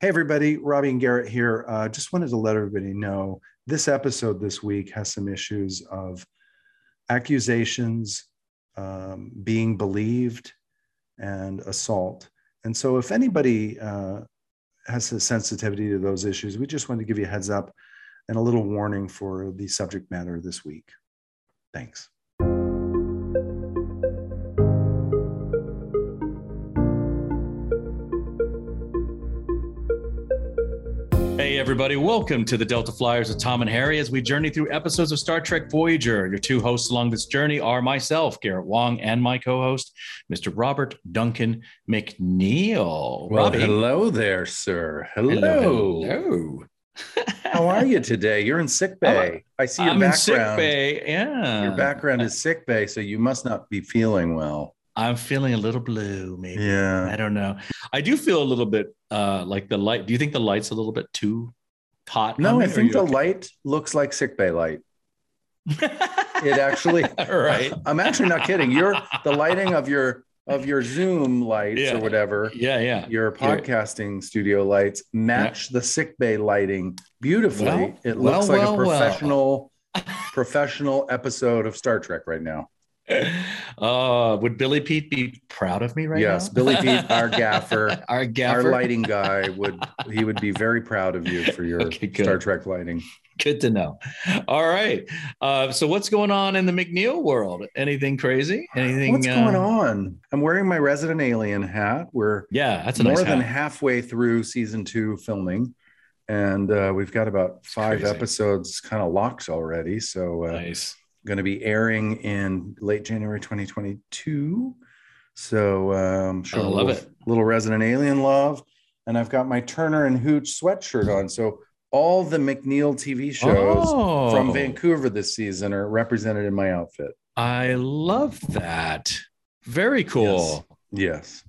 Hey, everybody, Robbie and Garrett here. Uh, just wanted to let everybody know this episode this week has some issues of accusations, um, being believed, and assault. And so, if anybody uh, has a sensitivity to those issues, we just wanted to give you a heads up and a little warning for the subject matter this week. Thanks. Everybody, welcome to the Delta Flyers with Tom and Harry as we journey through episodes of Star Trek Voyager. Your two hosts along this journey are myself, Garrett Wang, and my co host, Mr. Robert Duncan McNeill. Well, Robbie. hello there, sir. Hello. Hello. hello. How are you today? You're in sick bay. I see your I'm in sick bay. Yeah. Your background is sick bay, so you must not be feeling well. I'm feeling a little blue, maybe. Yeah. I don't know. I do feel a little bit uh, like the light. Do you think the light's a little bit too No, I think the okay? light looks like sick bay light. It actually right. I'm actually not kidding. Your the lighting of your of your Zoom lights Yeah. or whatever, Yeah, yeah. your podcasting studio lights match the sick bay lighting beautifully. Well, it well, looks like well, a well. professional professional episode of Star Trek right now. Uh, would Billy Pete be proud of me right yes, now? Billy Pete, our gaffer, our gaffer. our lighting guy would he would be very proud of you for your Okay. Star Trek lighting. Good to know. All right. Uh, so what's going on in the McNeill world? Anything crazy? Anything? What's uh, going on? I'm wearing my resident alien hat. We're Yeah, that's a more nice than hat. halfway through season two filming, and uh, we've got about five crazy. episodes kind of locked already. So uh, nice. Going to be airing in late January 2022. So um, show I love little, it. little resident alien love, and I've got my Turner and Hooch sweatshirt on. So all the McNeill TV shows Oh, from Vancouver this season are represented in my outfit. I love that. Very cool. Yes,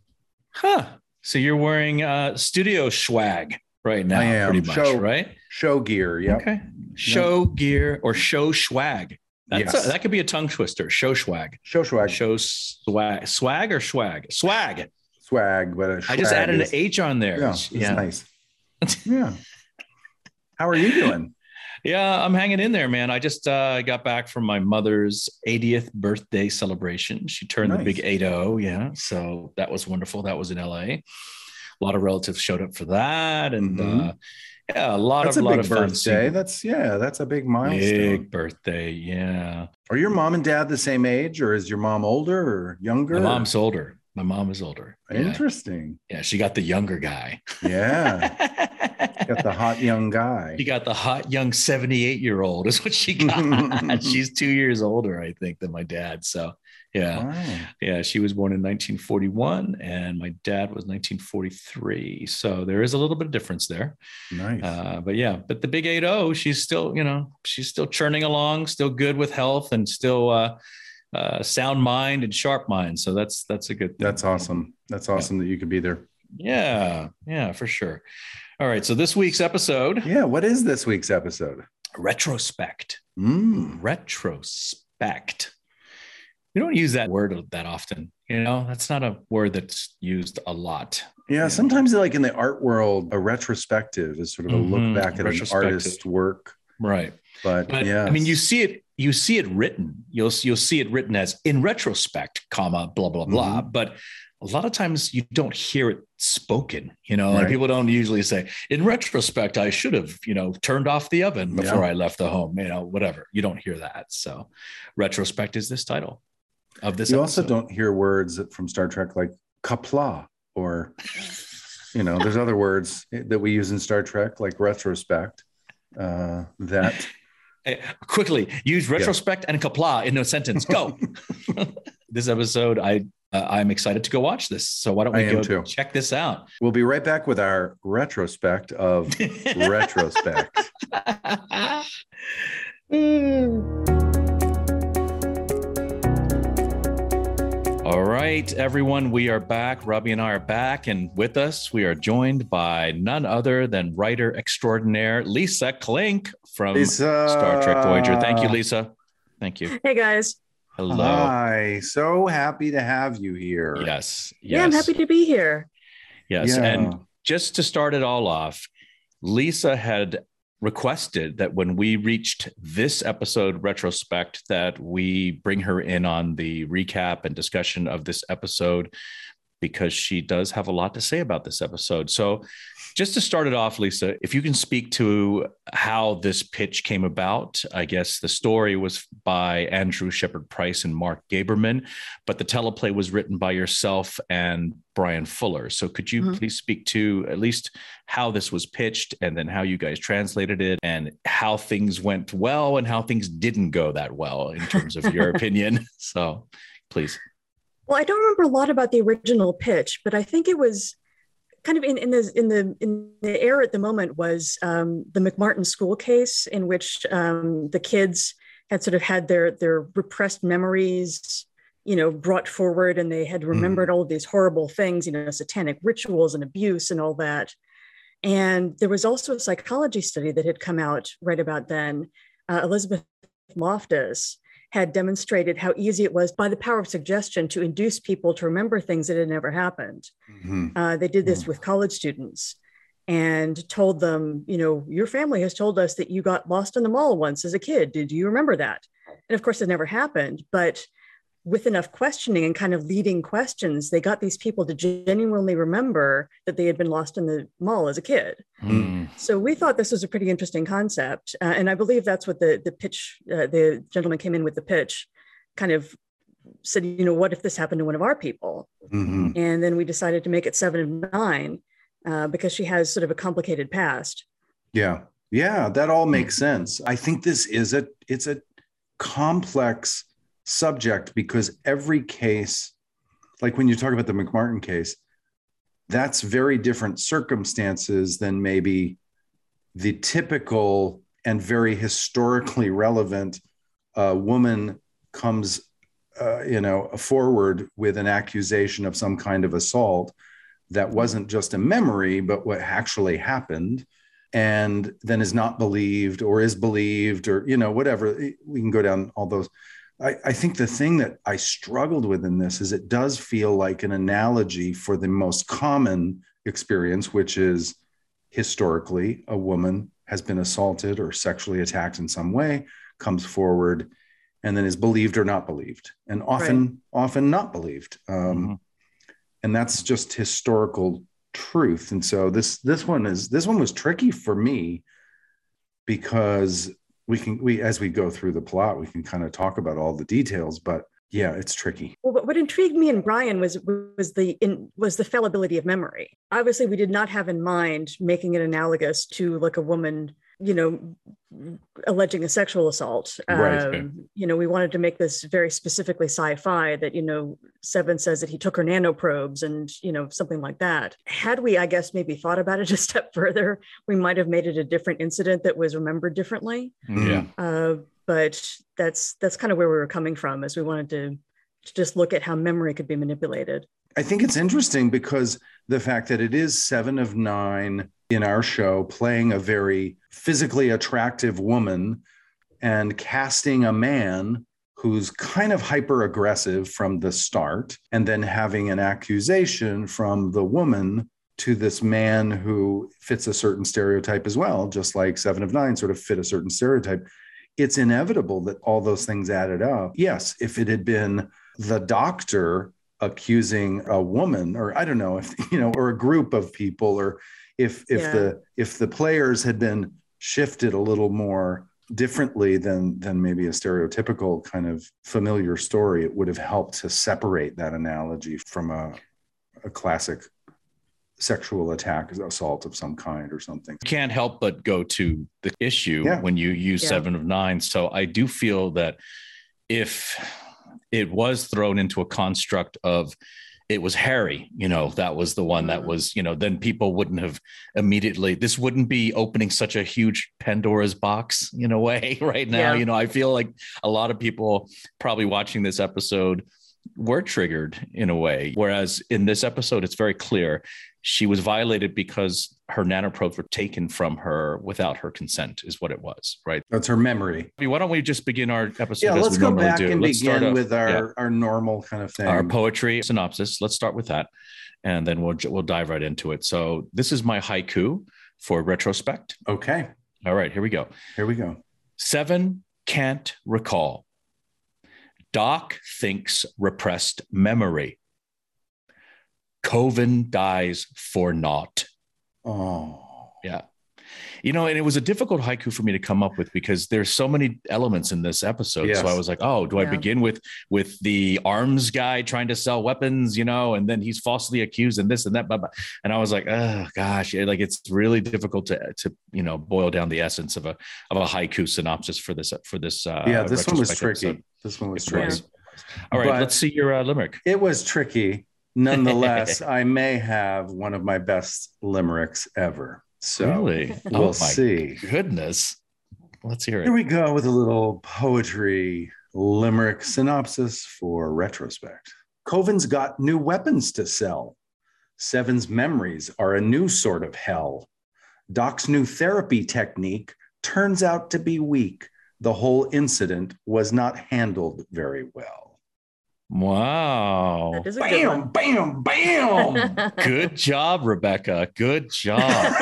Huh. So you're wearing uh, studio swag right now, I am. pretty much, Show- right? show gear. Yep. Okay. Show gear or show swag. That's Yes. a, that could be a tongue twister. Show swag. Show swag. Show swag. Swag or swag? Swag. swag, but a I just swag added an H on there. Yeah, it's yeah. nice. yeah. How are you doing? Yeah, I'm hanging in there, man. I just uh, got back from my mother's 80th birthday celebration. She turned the big 80, yeah. So that was wonderful. That was in LA. A lot of relatives showed up for that, and Mhm. uh, yeah, a lot That's of a lot big of birthday. That's yeah, that's a big milestone. Big birthday, yeah. Are your mom and dad the same age, or is your mom older or younger? My mom's older. My mom is older. Yeah, interesting. yeah she got the younger guy. Yeah, got the hot young guy. She got the hot young 78 year old, is what she got. She's two years older, I think, than my dad. So, yeah. Wow. Yeah. She was born in 1941 and my dad was 1943. So there is a little bit of difference there. Nice. Uh, but yeah, but the big 8 she's still, you know, she's still churning along, still good with health and still uh, uh, sound mind and sharp mind. So that's, that's a good thing. That's awesome. That's awesome that you could be there. Yeah. Yeah, for sure. All right. So this week's episode, Yeah. What is this week's episode? retrospect. Mm. retrospect. We don't use that word that often. You know, that's not a word that's used a lot. Yeah, sometimes like in the art world, a retrospective is sort of a Mhm, look back at an artist's work. Right. But, But yeah, I mean, you see it, you see it written. You'll you'll see it written as in retrospect, comma, blah, blah, blah. Mm-hmm. But a lot of times you don't hear it spoken, you know, and people don't usually say, in retrospect, I should have, you know, turned off the oven before Yeah. I left the home, you know, whatever. You don't hear that. So retrospect is this title of this you also don't hear words from Star Trek like kapla or you know, there's other words that we use in Star Trek like retrospect. Uh, that Hey, quickly use retrospect and kapla in a sentence. Go. this episode, I uh, I'm excited to go watch this. So why don't we go too. check this out? we'll be right back with our retrospect of retrospect. All right, everyone, we are back. Robbie and I are back, and with us, we are joined by none other than writer extraordinaire Lisa Klink from Lisa. Star Trek Voyager. Thank you, Lisa. Thank you. Hey guys. Hello. Hi, so happy to have you here. Yes. Yes. Yeah, I'm happy to be here. Yes. Yeah. And just to start it all off, Lisa had requested that when we reached this episode retrospect that we bring her in on the recap and discussion of this episode because she does have a lot to say about this episode. So just to start it off, Lisa, if you can speak to how this pitch came about, I guess the story was by Andrew Shepard Price and Mark Gaberman, but the teleplay was written by yourself and Bryan Fuller. So could you mm-hmm. please speak to at least how this was pitched and then how you guys translated it and how things went well and how things didn't go that well in terms of your opinion? So please. Well, I don't remember a lot about the original pitch, but I think it was kind of in, in the in the in the air at the moment was um, the McMartin school case in which um, the kids had sort of had their their repressed memories you know brought forward and they had hmm. remembered mm. all of these horrible things you know satanic rituals and abuse and all that and there was also a psychology study that had come out right about then uh, elizabeth loftus had demonstrated how easy it was by the power of suggestion to induce people to remember things that had never happened. Mm-hmm. Uh, they did this mm-hmm. with college students and told them, you know, your family has told us that you got lost in the mall once as a kid. Did you remember that? And of course, it never happened. But with enough questioning and kind of leading questions, they got these people to genuinely remember that they had been lost in the mall as a kid. Mm. So we thought this was a pretty interesting concept, uh, and I believe that's what the the pitch. Uh, the gentleman came in with the pitch, kind of said, you know, what if this happened to one of our people? Mm-hmm. And then we decided to make it seven and nine uh, because she has sort of a complicated past. Yeah, yeah, that all makes sense. I think this is a it's a complex subject because every case, like when you talk about the McMartin case, that's very different circumstances than maybe the typical and very historically relevant uh, woman comes uh, you know forward with an accusation of some kind of assault that wasn't just a memory but what actually happened and then is not believed or is believed or you know whatever. We can go down all those I, I, think the thing that I struggled with in this is it does feel like an analogy for the most common experience, which is historically a woman has been assaulted or sexually attacked in some way, comes forward, and then is believed or not believed, and often right. often not believed. Um, mm-hmm. And that's just historical truth. And so this this one is this one was tricky for me because we can we as we go through the plot we can kind of talk about all the details but yeah it's tricky. Well what intrigued me and bryan was was the in, was the fallibility of memory. Obviously we did not have in mind making it analogous to like a woman you know alleging a sexual assault right. Um, you know we wanted to make this very specifically sci-fi that you know seven says that he took her nanoprobes and you know something like that had we i guess maybe thought about it a step further we might have made it a different incident that was remembered differently mm-hmm. yeah uh, but that's that's kind of where we were coming from as we wanted to, to just look at how memory could be manipulated i think it's interesting because the fact that it is seven of nine in our show playing a very physically attractive woman and casting a man who's kind of hyper aggressive from the start, and then having an accusation from the woman to this man who fits a certain stereotype as well, just like Seven of Nine sort of fit a certain stereotype. It's inevitable that all those things added up. Yes, if it had been the doctor accusing a woman, or I don't know if, you know, or a group of people, or if if yeah. the if the players had been shifted a little more differently than than maybe a stereotypical kind of familiar story it would have helped to separate that analogy from a, a classic sexual attack assault of some kind or something You can't help but go to the issue yeah. when you use yeah. seven of nine so i do feel that if it was thrown into a construct of it was Harry, you know, that was the one that mm. was, you know, then people wouldn't have immediately, this wouldn't be opening such a huge Pandora's box in a way right now. Yeah. You know, I feel like a lot of people probably watching this episode were triggered in a way. Whereas in this episode, it's very clear she was violated because her nanoprobes were taken from her without her consent, is what it was, right? That's her memory. Why don't we just begin our episode? Yeah, let's go back do. and let's begin with our, yeah. our normal kind of thing. Our poetry synopsis. Let's start with that. and then we'll we'll dive right into it. So this is my haiku for retrospect. Okay. All right, here we go. Here we go. Seven can't recall. Doc thinks repressed memory. Kovin dies for naught. Oh. Yeah. You know, and it was a difficult haiku for me to come up with because there's so many elements in this episode. Yes. So I was like, oh, do I begin with with the arms guy trying to sell weapons, you know, and then he's falsely accused and this and that, blah, blah. and I was like, oh gosh, yeah, like it's really difficult to to you know boil down the essence of a of a haiku synopsis for this for this. Uh, yeah, this one was tricky. episode. This one was It tricky. was. All right, But- let's see your uh, limerick. It was tricky. Nonetheless, I may have one of my best limericks ever. So really? we'll oh my see. goodness. Let's hear it. Here we go with a little poetry limerick synopsis for retrospect. Kovin's got new weapons to sell. Seven's memories are a new sort of hell. Doc's new therapy technique turns out to be weak. The whole incident was not handled very well. Wow. That is good. Bam, bam, bam. Good job, Rebecca. Good job.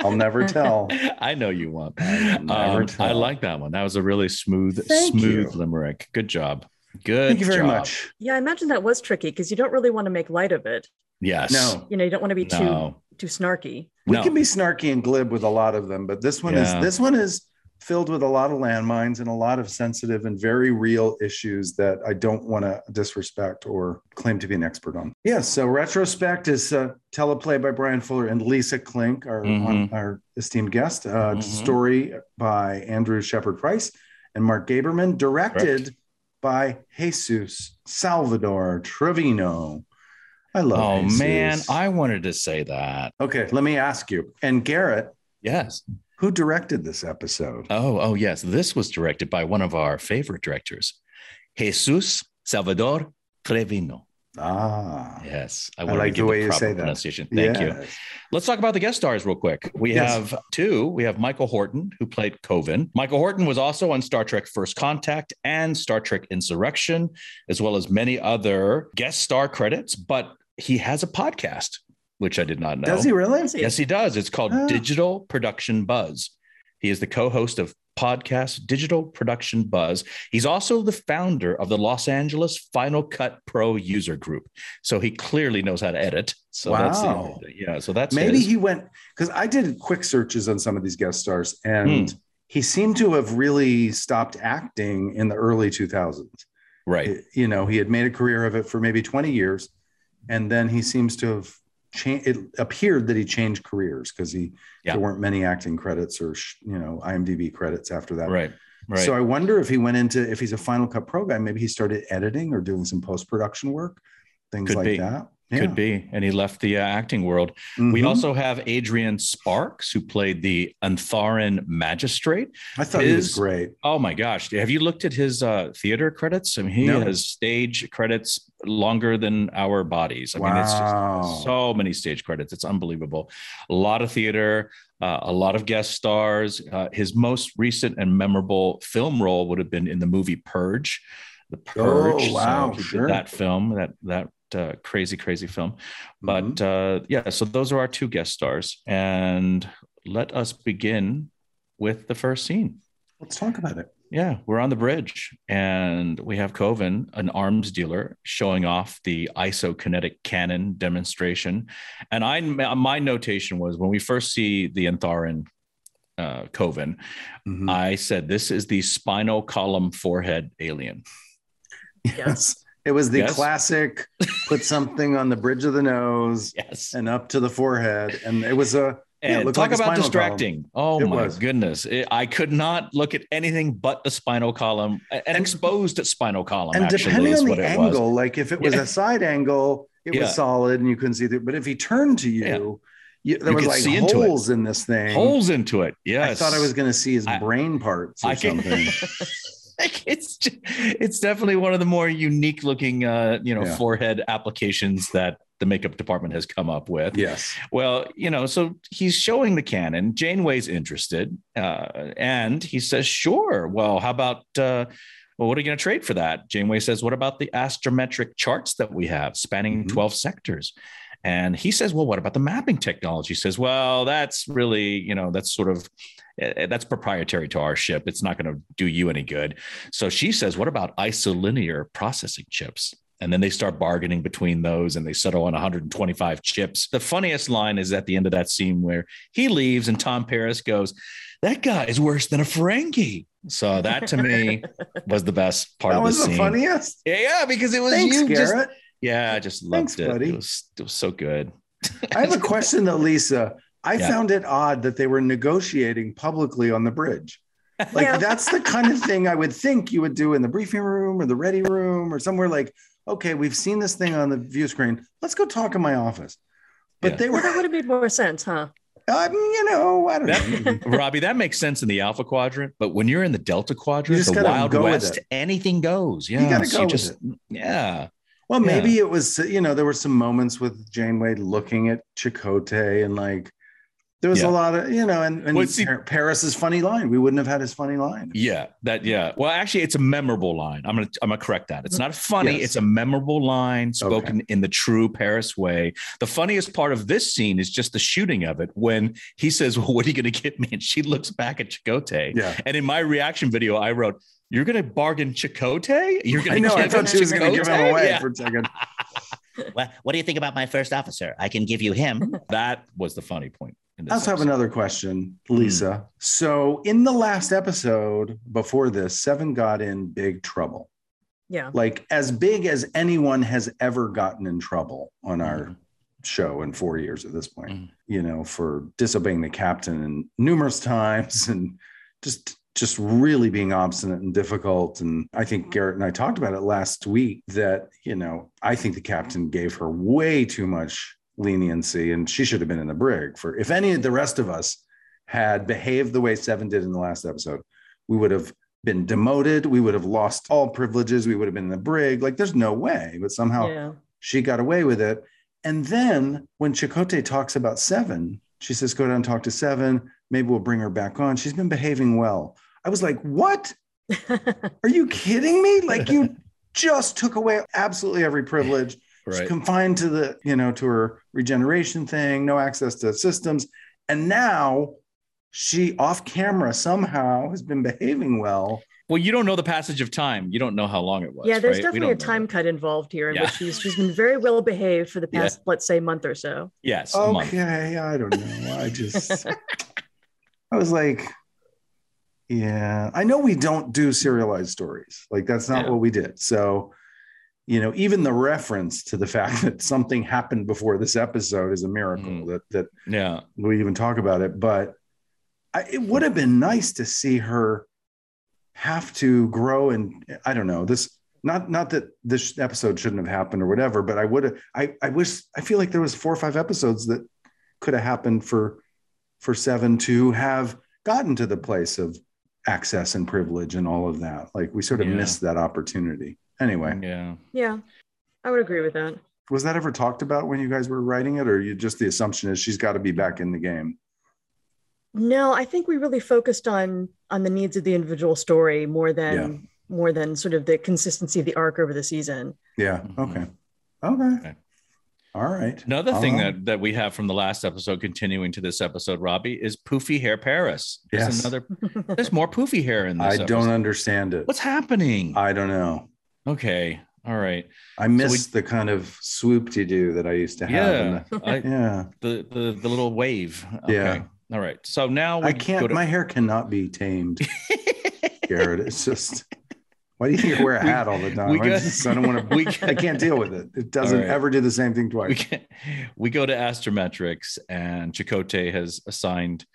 I'll never tell. I know you won't. I Um. I like that one. That was a really smooth, Thank smooth you. limerick. Good job. Good. Thank you very job. much. yeah, I imagine that was tricky because you don't really want to make light of it. Yes. No, You know, you don't want to be too too snarky. we No. can be snarky and glib with a lot of them, but this one Yeah. is this one is filled with a lot of landmines and a lot of sensitive and very real issues that I don't want to disrespect or claim to be an expert on. Yeah, so retrospect is a teleplay by Bryan Fuller and Lisa Klink, our Mhm. our esteemed guest. Uh, Mhm. Story by Andrew Shepard Price and Mark Gaberman, directed by Jesus Salvador Trevino. I love. Oh Jesus. man, I wanted to say that. Okay, let me ask you. And Garrett, Yes. Who directed this episode? Oh, oh yes. This was directed by one of our favorite directors, Jesus Salvador Trevino. Ah, Yes, I to like the give way you proper say that. pronunciation. Thank you. Let's talk about the guest stars real quick. We Yes. have two. We have Michael Horton, who played Kovin. Michael Horton was also on Star Trek First Contact and Star Trek Insurrection, as well as many other guest star credits, but he has a podcast, which I did not know. Does he really? Yes, he does. It's called Ah. Digital Production Buzz. He is the co host of podcast Digital Production Buzz. He's also the founder of the Los Angeles Final Cut Pro user group. So he clearly knows how to edit. So that's the, Wow. yeah. So that's Maybe his. he went because I did quick searches on some of these guest stars, and Hmm. he seemed to have really stopped acting in the early 2000s. right. You know, he had made a career of it for maybe 20 years, and then he seems to have changed. It appeared that he changed careers because he Yeah. there weren't many acting credits or sh- you know IMDb credits after that. Right. Right. So I wonder if he went into if he's a Final Cut Pro guy, maybe he started editing or doing some post production work, things Could like be. that. Could be. And he left the uh, acting world. We Mhm. also have Adrian Sparks, who played the Entharan magistrate. I thought he was great. Oh my gosh. Have you looked at his uh, theater credits? I mean, he No. has stage credits longer than our bodies. I mean, it's Wow. just so many stage credits. It's unbelievable. A lot of theater, uh, a lot of guest stars. Uh, his most recent and memorable film role would have been in the movie Purge. The Purge. Oh, wow, did sure. that film, that, that, uh, crazy, crazy film. But Mhm. uh, yeah, so those are our two guest stars. And let us begin with the first scene. let's talk about it. Yeah, we're on the bridge and we have Kovin, an arms dealer, showing off the isokinetic cannon demonstration. And I, my notation was when we first see the Entharan uh, Kovin, Mhm. I said, This is the spinal column forehead alien. yes. It was the Yes. classic put something on the bridge of the nose Yes. and up to the forehead. And it was a Yeah, it talk like about distracting. Oh It my was. goodness. It- I could not look at anything but the spinal column, an And- exposed spinal column. and actually, depending is on what the it was. angle, like if it was Yeah. a side angle, it Yeah. was solid and you couldn't see through. But if he turned to you, you there You was like holes in this thing. holes into it. Yes. I thought I was going to see his I- brain parts or I something. like it's ju- it's definitely one of the more unique looking uh you know Yeah. forehead applications that the makeup department has come up with yes. well you know so he's showing the cannon janeway's interested uh and he says sure well how about uh well, what are you going to trade for that? Janeway says, what about the astrometric charts that we have spanning Mhm. 12 sectors? And he says, well, what about the mapping technology? He says, well, that's really, you know, that's sort of, eh, that's proprietary to our ship. It's not going to do you any good. So she says, what about isolinear processing chips? And then they start bargaining between those and they settle on 125 chips. The funniest line is at the end of that scene where he leaves and Tom Paris goes, That guy is worse than a Ferengi. So that to me was the best part that of the was the funniest. Yeah, yeah, because it was Thanks, you just Garrett. Yeah, I just loved Thanks, it. buddy. It was it was so good. I have a question though, Lisa. I Yeah. found it odd that they were negotiating publicly on the bridge. Like Yeah. that's the kind of thing I would think you would do in the briefing room or the ready room or somewhere like, okay, we've seen this thing on the view screen. Let's go talk in my office. But Yeah. they Well, that would have made more sense, huh? um, you know, I don't know. Robbie, that makes sense in the Alpha Quadrant, but when you're in the Delta Quadrant, the Wild West, anything goes. Yeah, you gotta so go with just yeah, Well, Yeah. maybe it was, you know, there were some moments with Janeway looking at Chakotay and like, there was Yeah. a lot of, you know, and, and Well, see- Paris's funny line. We wouldn't have had his funny line. yeah, that yeah. Well, actually, it's a memorable line. I'm gonna I'm gonna correct that. It's not funny. Yes. It's a memorable line spoken in the true Paris way. The funniest part of this scene is just the shooting of it when he says, "Well, what are you gonna get me?" and she looks back at Chakotay. Yeah. And in my reaction video, I wrote, "You're gonna bargain Chakotay? You're gonna I know. I give thought him she was going to give him away Yeah. for a second. Well, what do you think about my first officer? I can give you him. That was the funny point. in this I also have another question, Lisa. So, in the last episode before this, Seven got in big trouble, Yeah. like as big as anyone has ever gotten in trouble on our Mhm. show in four years at this point, Mhm. you know, for disobeying the captain and numerous times and just just really being obstinate and difficult and i think mm-hmm. garrett and i talked about it last week that you know i think the captain gave her way too much leniency and she should have been in the brig for if any of the rest of us had behaved the way seven did in the last episode we would have been demoted we would have lost all privileges we would have been in the brig like there's no way but somehow Yeah. she got away with it. And then when Chakotay talks about Seven, she says, go down and talk to Seven. Maybe we'll bring her back on. She's been behaving well. I was like, what? Are you kidding me? Like you just took away absolutely every privilege. She's confined to the, you know, to her regeneration thing, no access to systems. And now she off camera somehow has been behaving well. Well, you don't know the passage of time. You don't know how long it was. yeah, there's right? Definitely a time cut involved here in Yeah. which she's she's been very well behaved for the Yeah. past, let's say, month or so. Yes. a month. Okay, I don't know. I just I was like, yeah, I know we don't do serialized stories. Like that's not Yeah. what we did. So, you know, even the reference to the fact that something happened before this episode is a miracle Mm. that that Yeah. we even talk about it. But I, it would have been nice to see her have to grow and I don't know this. Not not that this episode shouldn't have happened or whatever, but I would have. I I wish. I feel like there was four or five episodes that could have happened for for seven to have gotten to the place of access and privilege and all of that. Like we sort of Yeah. missed that opportunity. Anyway, Yeah. Yeah, I would agree with that. was that ever talked about when you guys were writing it, or you just the assumption is she's got to be back in the game? No, I think we really focused on on the needs of the individual story more than more than sort of the consistency of the arc over the season. Yeah. Mhm. Okay. Okay. Okay. All right. Another thing that, that we have from the last episode, continuing to this episode, Robbie, is poofy hair Paris. There's Yes. another. There's more poofy hair in this. I don't understand it. What's happening? I don't know. okay. All right. I miss the kind of swoop to do that I used to have. Yeah. the- I, yeah. the, the the little wave. Yeah. All right. So now we I can't. to- My hair cannot be tamed, Garrett. It's just. Why do you think I wear a We- hat all the time? we I, just, I don't want to. we I can't deal with it. It doesn't right. ever do the same thing we, twice. can, we go to astrometrics and Chakotay has assigned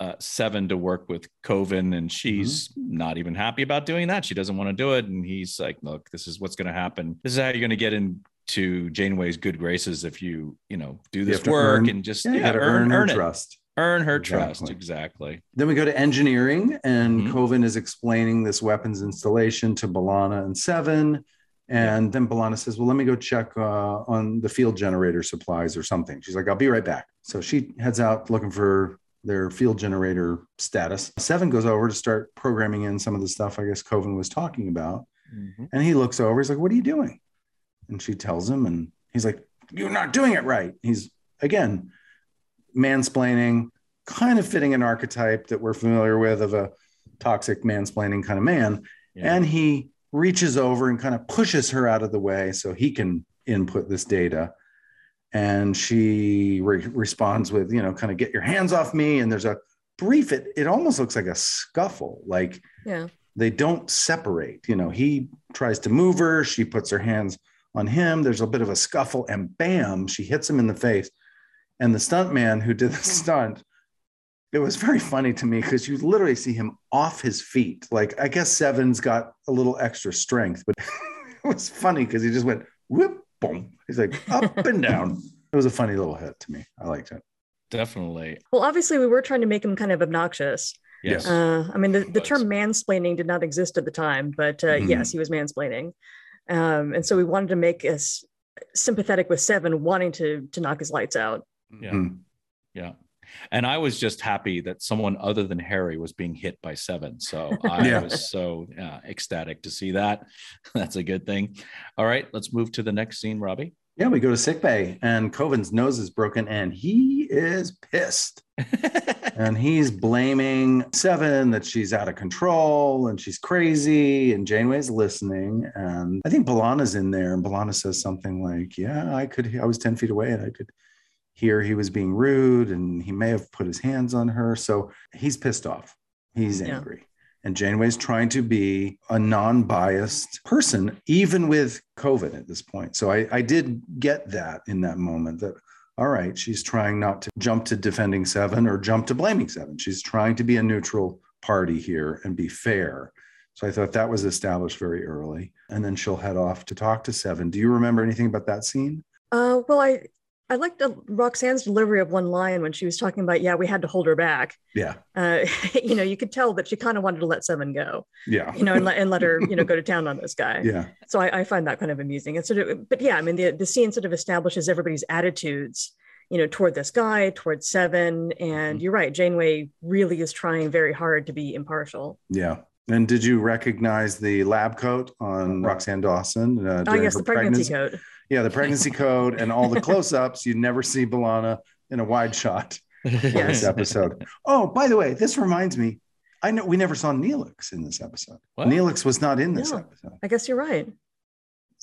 uh, seven to work with Kovin and she's Mm-hmm. not even happy about doing that. She doesn't want to do it. And he's like, look, this is what's going to happen. This is how you're going to get into Janeway's good graces if you, you know, do this to work earn- and just Yeah, you yeah, earn, earn, earn trust. Earn her trust. Exactly. Exactly. Then we go to engineering, and Mhm. Kovin is explaining this weapons installation to B'Elanna and Seven. And then B'Elanna says, Well, let me go check uh, on the field generator supplies or something. She's like, I'll be right back. So she heads out looking for their field generator status. Seven goes over to start programming in some of the stuff I guess Kovin was talking about. Mhm. And he looks over, he's like, What are you doing? And she tells him, and he's like, You're not doing it right. He's again mansplaining, kind of fitting an archetype that we're familiar with of a toxic mansplaining kind of man. Yeah. And he reaches over and kind of pushes her out of the way so he can input this data. And she re- responds with, you know, kind of get your hands off me. And there's a brief, it, it almost looks like a scuffle. Like Yeah. they don't separate. You know, he tries to move her, she puts her hands on him. There's a bit of a scuffle, and bam, she hits him in the face. And the stunt man who did the stunt, it was very funny to me because you literally see him off his feet. Like, I guess Seven's got a little extra strength, but it was funny because he just went whoop, boom. He's like up and down. It was a funny little hit to me. I liked it. Definitely. Well, obviously, we were trying to make him kind of obnoxious. Yes. Uh, I mean, the, the term mansplaining did not exist at the time, but uh, Mhm. yes, he was mansplaining. Um, and so we wanted to make us sympathetic with Seven wanting to to knock his lights out. Yeah. Mhm. Yeah. And I was just happy that someone other than Harry was being hit by seven. So I Yeah. was so uh, ecstatic to see that. That's a good thing. All right, let's move to the next scene, Robbie. Yeah, we go to sick bay, and Kovin's nose is broken, and he is pissed. and he's blaming Seven that she's out of control and she's crazy. And Janeway's listening. And I think B'Elanna's in there. And Balana says something like, Yeah, I could, I was 10 feet away and I could hear he was being rude and he may have put his hands on her. So he's pissed off. He's Yeah. angry. And Janeway's trying to be a non biased person, even with Kovin at this point. So I, I did get that in that moment that all right, she's trying not to jump to defending seven or jump to blaming seven. She's trying to be a neutral party here and be fair. So I thought that was established very early. And then she'll head off to talk to seven. Do you remember anything about that scene? Uh, well, I I liked Roxann's delivery of one line when she was talking about, yeah, we had to hold her back. Yeah. Uh, you know, you could tell that she kind of wanted to let Seven go, Yeah. you know, and let, and let her, you know, go to town on this guy. Yeah. So I, I find that kind of amusing. And sort of, but yeah, I mean, the, the scene sort of establishes everybody's attitudes, you know, toward this guy, toward Seven. And you're right, Janeway really is trying very hard to be impartial. Yeah. And did you recognize the lab coat on Roxann Dawson? Uh, Oh, during yes, the pregnancy code. Yeah, the pregnancy code and all the close ups. You never see B'Elanna in a wide shot in this episode. Oh, by the way, this reminds me. I know we never saw Neelix in this episode. What? Neelix was not in this No. episode. I guess you're right.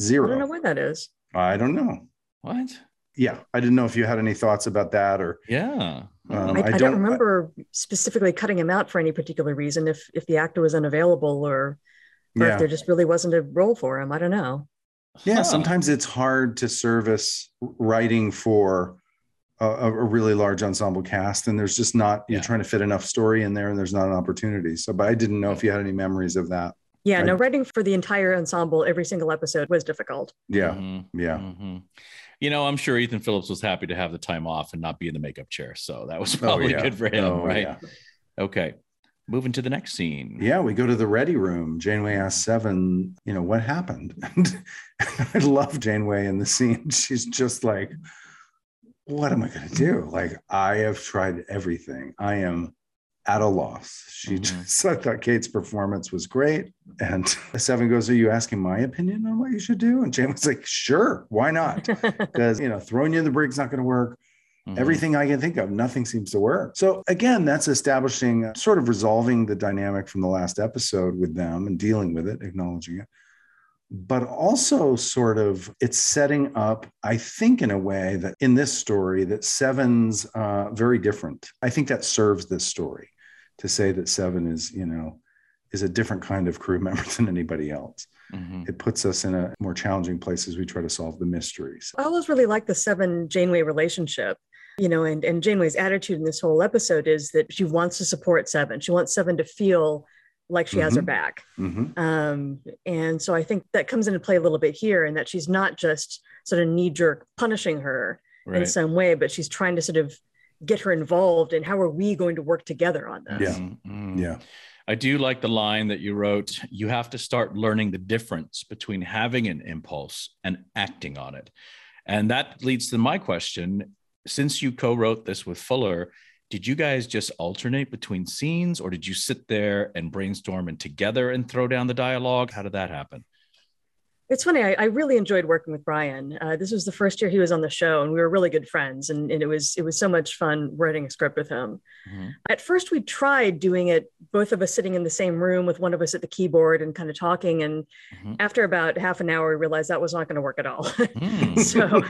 Zero. I don't know why that is. I don't know. What? Yeah, I didn't know if you had any thoughts about that or. Yeah. Um, I, I I, don't, don't- remember specifically cutting him out for any particular reason. If if the actor was unavailable, or, or Yeah, if there just really wasn't a role for him, I don't know. Yeah. Huh. Sometimes it's hard to service writing for a, a really large ensemble cast, and there's just not. You're Yeah. trying to fit enough story in there, and there's not an opportunity. So, but I didn't know if you had any memories of that. Yeah, no, writing for the entire ensemble every single episode was difficult. Yeah, Mhm. yeah. Mhm. You know, I'm sure Ethan Phillips was happy to have the time off and not be in the makeup chair. So that was Oh, probably yeah. good for him, Oh, right? yeah. Okay. Moving to the next scene. Yeah, we go to the ready room. Janeway asks Seven, you know, what happened? And I love Janeway in the scene. She's just like, what am I going to do? Like, I have tried everything. I am at a loss. She Mhm. just, I thought Kate's performance was great. And Seven goes, Are you asking my opinion on what you should do? And Janeway's like, Sure, why not? Because, you know, throwing you in the brig's not going to work Mhm. everything I can think of, nothing seems to work. So again, that's establishing, sort of resolving the dynamic from the last episode with them and dealing with it, acknowledging it. But also, sort of, it's setting up, I think, in a way that in this story, that Seven's uh, very different. I think that serves this story to say that Seven is, you know, is a different kind of crew member than anybody else. Mhm. It puts us in a more challenging place as we try to solve the mysteries. I always really like the Seven Janeway relationship. You know, and, and Janeway's attitude in this whole episode is that she wants to support Seven. She wants Seven to feel like she has her Mhm. back. Mhm. Um, and so I think that comes into play a little bit here, and that she's not just sort of knee jerk punishing her in some way, but she's trying to sort of get her involved in how are we going to work together on this? Yeah. Mhm. Mhm. Yeah. I do like the line that you wrote. You have to start learning the difference between having an impulse and acting on it. And that leads to my question. Since you co wrote this with Fuller, did you guys just alternate between scenes or did you sit there and brainstorm and together and throw down the dialogue? How did that happen? It's funny. I, I, really enjoyed working with Bryan. Uh, this was the first year he was on the show, and we were really good friends. And, and it was it was so much fun writing a script with him. Mm-hmm. At first, we tried doing it, both of us sitting in the same room with one of us at the keyboard and kind of talking. And mm-hmm. after about half an hour, we realized that was not going to work at all. Mm. so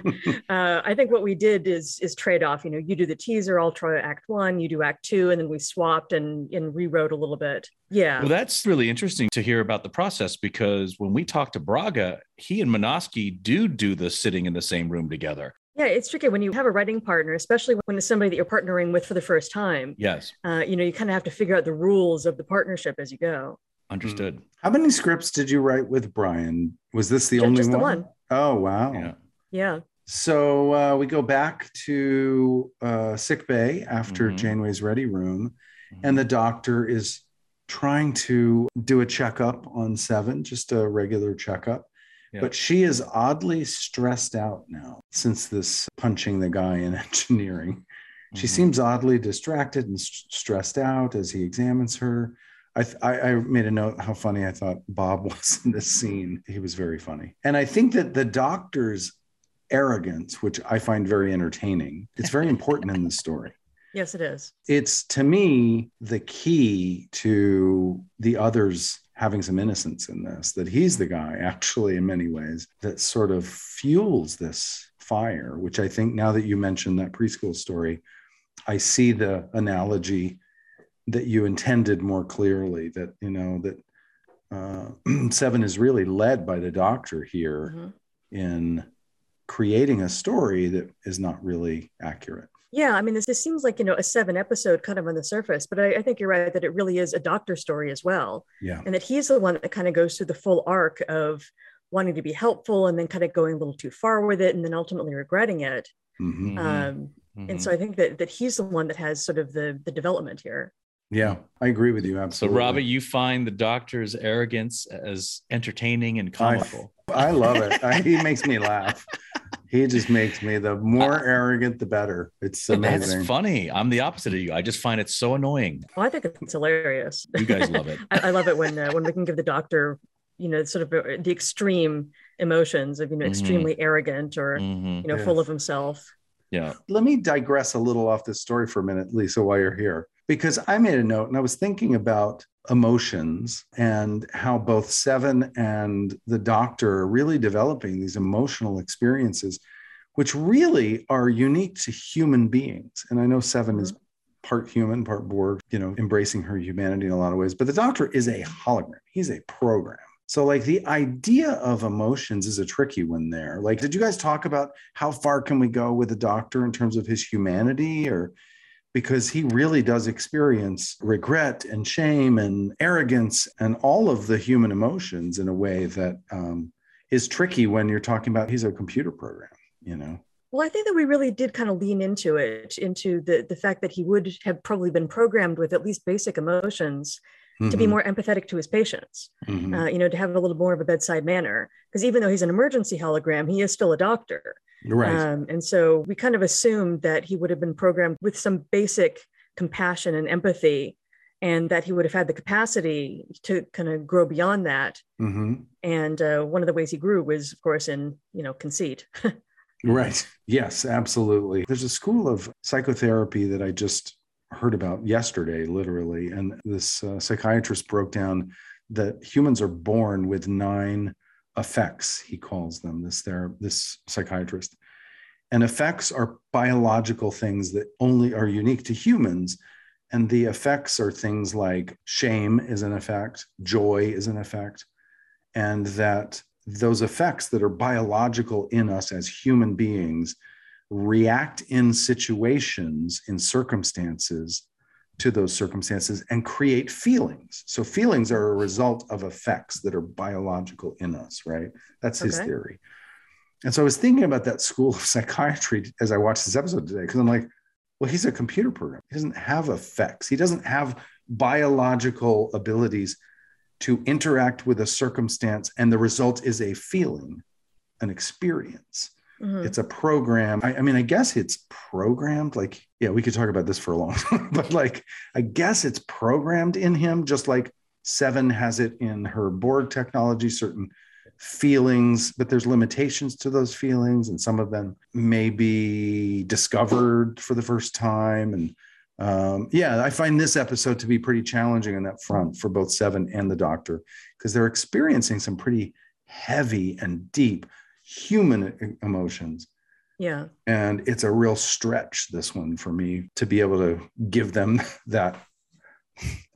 uh, I think what we did is is trade off. You know, you do the teaser, I'll try Act One, you do Act Two, and then we swapped and and rewrote a little bit. Yeah. Well, that's really interesting to hear about the process because when we talked to Braga, he and Menosky do do the sitting in the same room together. Yeah, it's tricky when you have a writing partner, especially when it's somebody that you're partnering with for the first time. Yes. Uh, you know, you kind of have to figure out the rules of the partnership as you go. Understood. Hmm. How many scripts did you write with Bryan? Was this the just, only just one? The one? Oh, wow. Yeah. Yeah. So uh, we go back to uh, sick bay after mm-hmm. Janeway's ready room, mm-hmm. and the doctor is trying to do a checkup on Seven, just a regular checkup. But she is oddly stressed out now since this punching the guy in engineering. She mm-hmm. seems oddly distracted and st- stressed out as he examines her. I, th- I, I, made a note how funny I thought Bob was in this scene. He was very funny. And I think that the doctor's arrogance, which I find very entertaining, it's very important in the story. Yes, it is. It's to me the key to the others having some innocence in this, that he's the guy, actually, in many ways, that sort of fuels this fire, which I think now that you mentioned that preschool story, I see the analogy that you intended more clearly that, you know, that uh, Seven is really led by the doctor here mm-hmm. in creating a story that is not really accurate. Yeah, I mean, this, this seems like you know a seven episode kind of on the surface, but I, I, think you're right that it really is a doctor story as well. Yeah, and that he's the one that kind of goes through the full arc of wanting to be helpful and then kind of going a little too far with it and then ultimately regretting it. Mm-hmm. Um, mm-hmm. And so I think that that he's the one that has sort of the the development here. Yeah, I agree with you absolutely. So, Robbie, you find the doctor's arrogance as entertaining and comical. I, I love it. I, he makes me laugh. He just makes me the more uh, arrogant, the better. It's amazing. That's funny. I'm the opposite of you. I just find it so annoying. Well, I think it's hilarious. You guys love it. I, I, love it when uh, when we can give the doctor, you know, sort of uh, the extreme emotions of you know mm-hmm. extremely arrogant or mm-hmm. you know yes. full of himself. Yeah. Let me digress a little off this story for a minute, Lisa, while you're here, because I made a note and I was thinking about emotions and how both Seven and the doctor are really developing these emotional experiences, which really are unique to human beings. And I know 7 is part human, part Borg, you know, embracing her humanity in a lot of ways, but the doctor is a hologram, he's a program. So, like, the idea of emotions is a tricky one there. Like, did you guys talk about how far can we go with the doctor in terms of his humanity or because he really does experience regret and shame and arrogance and all of the human emotions in a way that um, is tricky when you're talking about he's a computer program, you know? Well, I think that we really did kind of lean into it, into the, the fact that he would have probably been programmed with at least basic emotions mm-hmm. to be mm-hmm. more empathetic to his patients, mm-hmm. uh, you know, to have a little more of a bedside manner. Because even though he's an emergency hologram, he is still a doctor. Right. Um, and so we kind of assumed that he would have been programmed with some basic compassion and empathy, and that he would have had the capacity to kind of grow beyond that. Mm-hmm. And uh, one of the ways he grew was, of course, in you know conceit. right. Yes, absolutely. There's a school of psychotherapy that I just heard about yesterday, literally, and this uh, psychiatrist broke down that humans are born with nine effects, he calls them this there this psychiatrist. And effects are biological things that only are unique to humans and the effects are things like shame is an effect joy is an effect and that those effects that are biological in us as human beings react in situations in circumstances to those circumstances and create feelings. So feelings are a result of effects that are biological in us, right? That's his okay. theory. And so I was thinking about that school of psychiatry as I watched this episode today, because I'm like, well, he's a computer program. He doesn't have effects. He doesn't have biological abilities to interact with a circumstance, and the result is a feeling, an experience. Mm-hmm. It's a program. I, I, mean, I guess it's programmed. Like, yeah, we could talk about this for a long time, but like, I guess it's programmed in him, just like Seven has it in her Borg technology. Certain feelings, but there's limitations to those feelings, and some of them may be discovered for the first time. And um, yeah, I find this episode to be pretty challenging on that front for both Seven and the Doctor because they're experiencing some pretty heavy and deep human emotions. Yeah. And it's a real stretch, this one, for me to be able to give them that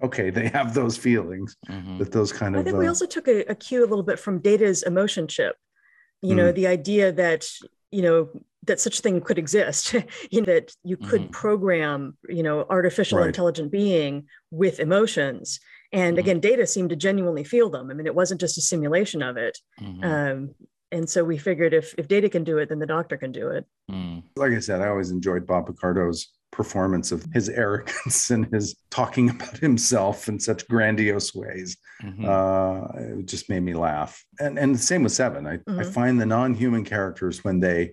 okay, they have those feelings, mm-hmm. that those kind of. I think we uh, also took a, a, cue a little bit from Data's emotion chip. You mm. know, the idea that you know that such thing could exist, you know, that you could mm-hmm. program, you know, artificial right. intelligent being with emotions. And mm-hmm. again, Data seemed to genuinely feel them. I mean, it wasn't just a simulation of it. Mm-hmm. Um, and so we figured if if Data can do it, then the doctor can do it. Mm. Like I said, I always enjoyed Bob Picardo's performance of his arrogance and his talking about himself in such grandiose ways. Mm-hmm. Uh, it just made me laugh. And and the same with Seven. I, mm-hmm. I find the non-human characters when they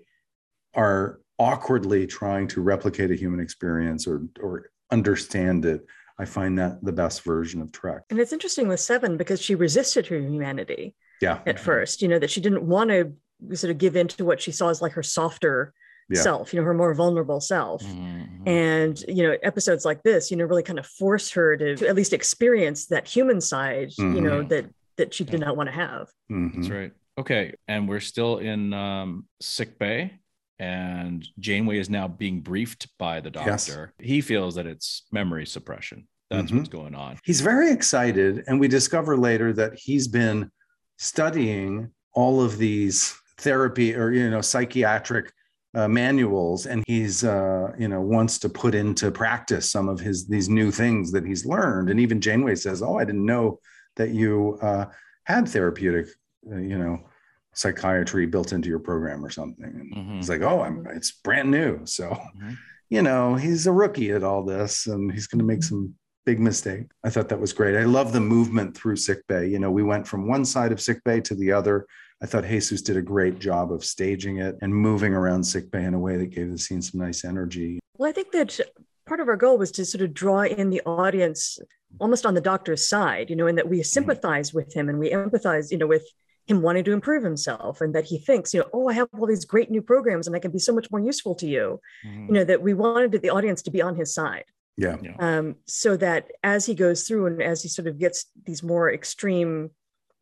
are awkwardly trying to replicate a human experience or or understand it. I find that the best version of Trek. And it's interesting with Seven because she resisted her humanity. Yeah. At first, you know, that she didn't want to sort of give in to what she saw as like her softer yeah. self, you know, her more vulnerable self. Mm-hmm. And, you know, episodes like this, you know, really kind of force her to, to at least experience that human side, mm-hmm. you know, mm-hmm. that that she did not want to have. Mm-hmm. That's right. Okay. And we're still in um, sick bay. And Janeway is now being briefed by the doctor. Yes. He feels that it's memory suppression. That's mm-hmm. what's going on. He's very excited. And we discover later that he's been studying all of these therapy or, you know, psychiatric uh, manuals and he's uh, you know wants to put into practice some of his these new things that he's learned and even janeway says oh i didn't know that you uh, had therapeutic uh, you know psychiatry built into your program or something and mm-hmm. he's like oh i'm it's brand new so mm-hmm. you know he's a rookie at all this and he's going to make some big mistake i thought that was great i love the movement through sick bay you know we went from one side of sick bay to the other I thought Jesus did a great job of staging it and moving around sickbay in a way that gave the scene some nice energy. Well, I think that part of our goal was to sort of draw in the audience almost on the doctor's side, you know, and that we mm-hmm. sympathize with him and we empathize, you know, with him wanting to improve himself and that he thinks, you know, oh, I have all these great new programs and I can be so much more useful to you. Mm-hmm. You know, that we wanted the audience to be on his side. Yeah. Um, so that as he goes through and as he sort of gets these more extreme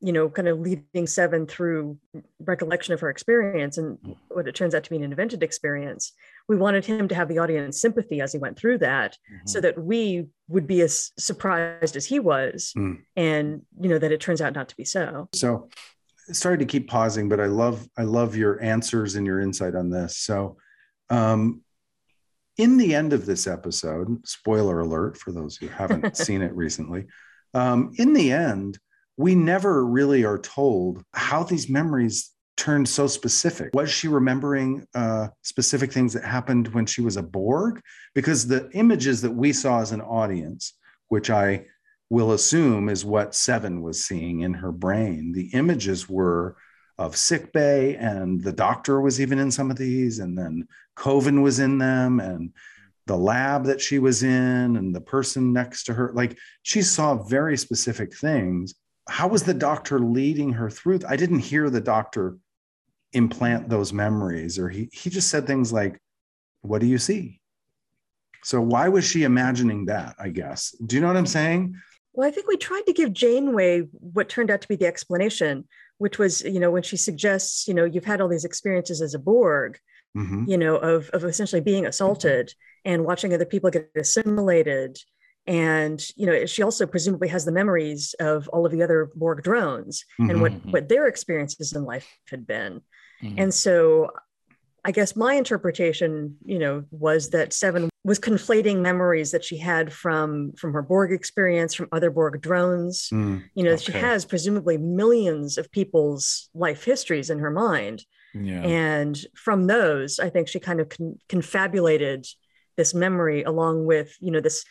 you know, kind of leading Seven through recollection of her experience and what it turns out to be an invented experience. We wanted him to have the audience sympathy as he went through that, mm-hmm. so that we would be as surprised as he was, mm. and you know that it turns out not to be so. So, sorry to keep pausing, but I love I love your answers and your insight on this. So, um, in the end of this episode, spoiler alert for those who haven't seen it recently. Um, in the end, we never really are told how these memories turned so specific. Was she remembering uh, specific things that happened when she was a Borg? Because the images that we saw as an audience, which I will assume is what Seven was seeing in her brain, the images were of sick bay, and the doctor was even in some of these, and then Kovin was in them, and the lab that she was in, and the person next to her. Like she saw very specific things how was the doctor leading her through? I didn't hear the doctor implant those memories, or he he just said things like, "What do you see?" So why was she imagining that? I guess. Do you know what I'm saying? Well, I think we tried to give Janeway what turned out to be the explanation, which was, you know, when she suggests, you know, you've had all these experiences as a Borg, mm-hmm. you know, of, of essentially being assaulted mm-hmm. and watching other people get assimilated and you know she also presumably has the memories of all of the other Borg drones mm-hmm. and what mm-hmm. what their experiences in life had been mm-hmm. and so i guess my interpretation you know was that seven was conflating memories that she had from from her borg experience from other borg drones mm, you know okay. she has presumably millions of people's life histories in her mind yeah. and from those i think she kind of con- confabulated this memory along with you know this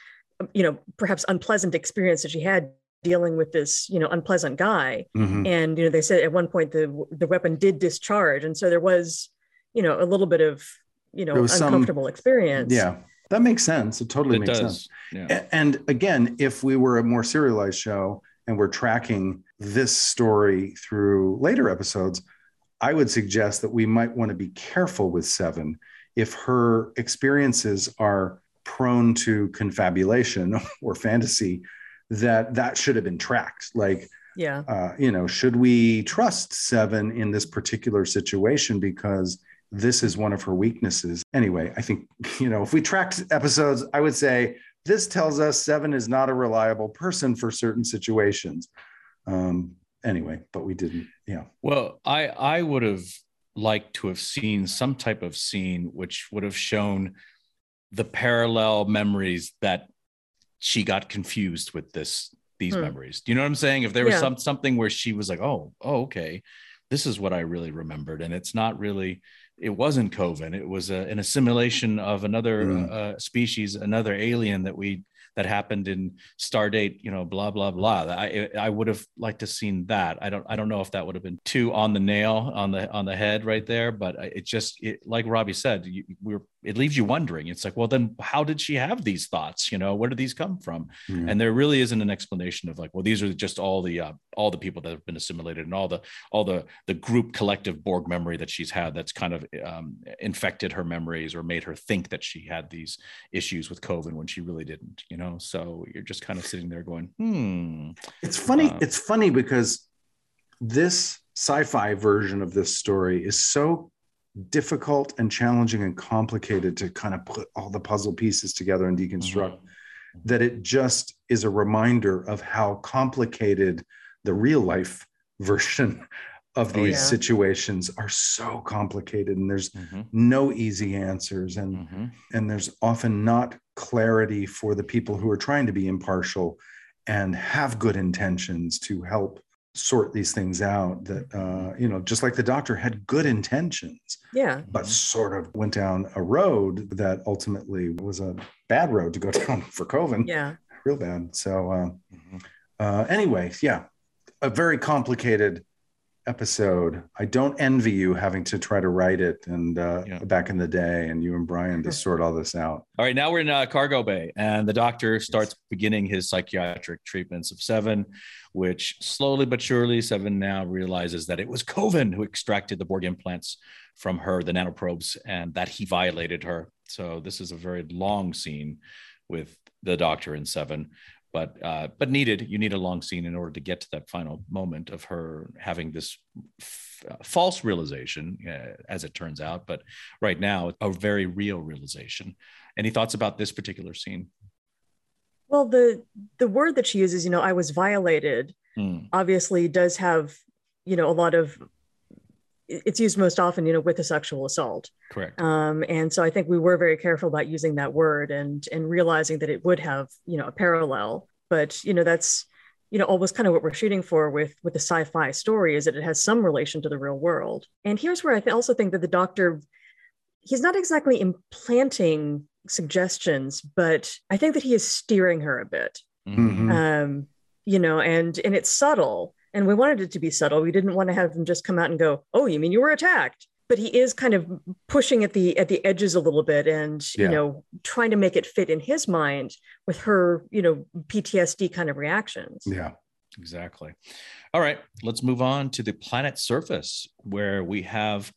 you know perhaps unpleasant experience that she had dealing with this you know unpleasant guy mm-hmm. and you know they said at one point the the weapon did discharge and so there was you know a little bit of you know uncomfortable some, experience yeah that makes sense it totally it makes does. sense yeah. and again if we were a more serialized show and we're tracking this story through later episodes, I would suggest that we might want to be careful with Seven if her experiences are prone to confabulation or fantasy that that should have been tracked. Like yeah. uh, you know should we trust seven in this particular situation because this is one of her weaknesses? Anyway i think you know if we tracked episodes i would say this tells us seven is not a reliable person for certain situations. Um anyway but we didn't yeah well i i would have liked to have seen some type of scene which would have shown the parallel memories that she got confused with this these hmm. memories. Do you know what I'm saying? If there was yeah. some something where she was like, "Oh, oh, okay, this is what I really remembered," and it's not really, it wasn't Kovin. It was a, an assimilation of another mm. uh, species, another alien that we that happened in Stardate, you know, blah blah blah. I I would have liked to seen that. I don't I don't know if that would have been too on the nail on the on the head right there, but it just it, like Robbie said, you, we're it leaves you wondering. It's like, well, then how did she have these thoughts? You know, where did these come from? Mm-hmm. And there really isn't an explanation of like, well, these are just all the uh, all the people that have been assimilated and all the all the the group collective Borg memory that she's had that's kind of um, infected her memories or made her think that she had these issues with Kovin when she really didn't. You know, so you're just kind of sitting there going, hmm. It's funny. Uh, it's funny because this sci-fi version of this story is so difficult and challenging and complicated to kind of put all the puzzle pieces together and deconstruct mm-hmm. that it just is a reminder of how complicated the real life version of oh, these yeah. situations are so complicated and there's mm-hmm. no easy answers and mm-hmm. and there's often not clarity for the people who are trying to be impartial and have good intentions to help sort these things out that uh, you know just like the doctor had good intentions yeah. but sort of went down a road that ultimately was a bad road to go down for Kovin yeah. Real bad. So uh, mm-hmm. uh, anyway yeah a very complicated episode. I don't envy you having to try to write it and uh, yeah. back in the day, and you and Bryan to sort all this out. All right, now we're in uh, cargo bay, and the doctor starts yes. beginning his psychiatric treatments of Seven, which slowly but surely, Seven now realizes that it was Kovin who extracted the Borg implants from her, the nanoprobes, and that he violated her. So this is a very long scene with the doctor and Seven, but uh, but needed. You need a long scene in order to get to that final moment of her having this f- false realization, uh, as it turns out. But right now, a very real realization. Any thoughts about this particular scene? Well, the the word that she uses, you know, I was violated, mm. obviously does have, you know, a lot of it's used most often, you know, with a sexual assault. Correct. Um, and so I think we were very careful about using that word and and realizing that it would have, you know, a parallel. But you know, that's you know always kind of what we're shooting for with with the sci-fi story is that it has some relation to the real world. And here's where I th- also think that the doctor, he's not exactly implanting suggestions, but I think that he is steering her a bit. Mm-hmm. Um, you know, and and it's subtle and we wanted it to be subtle. We didn't want to have him just come out and go, "Oh, you mean you were attacked?" But he is kind of pushing at the at the edges a little bit, and yeah. you know, trying to make it fit in his mind with her, you know, PTSD kind of reactions. Yeah, exactly. All right, let's move on to the planet surface where we have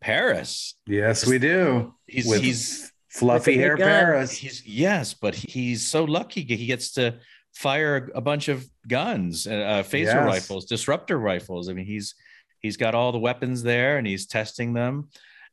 Paris. Yes, we do. He's with he's fluffy hair Paris. He's yes, but he's so lucky he gets to fire a bunch of guns, uh, uh, phaser yes. rifles, disruptor rifles. I mean, he's he's got all the weapons there, and he's testing them.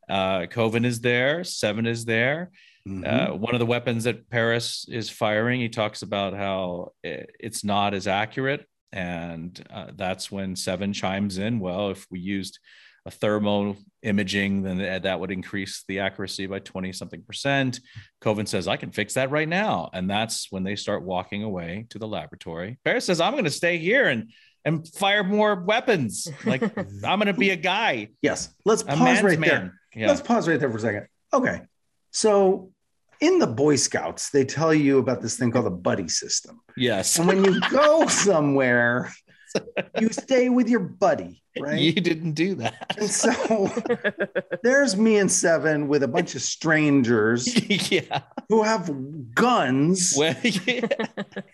Uh, Kovin is there, Seven is there. Mm-hmm. Uh, one of the weapons that Paris is firing, he talks about how it's not as accurate, and uh, that's when Seven chimes in. Well, if we used a thermal imaging, then that would increase the accuracy by 20 something percent. Kovin says, I can fix that right now. And that's when they start walking away to the laboratory. Paris says, I'm going to stay here and and fire more weapons. Like I'm going to be a guy. Yes. Let's pause right man. there. Yeah. Let's pause right there for a second. Okay. So in the Boy Scouts, they tell you about this thing called a buddy system. Yes. And when you go somewhere, you stay with your buddy, right? You didn't do that. And so there's me and Seven with a bunch of strangers yeah. who have guns. Well, yeah.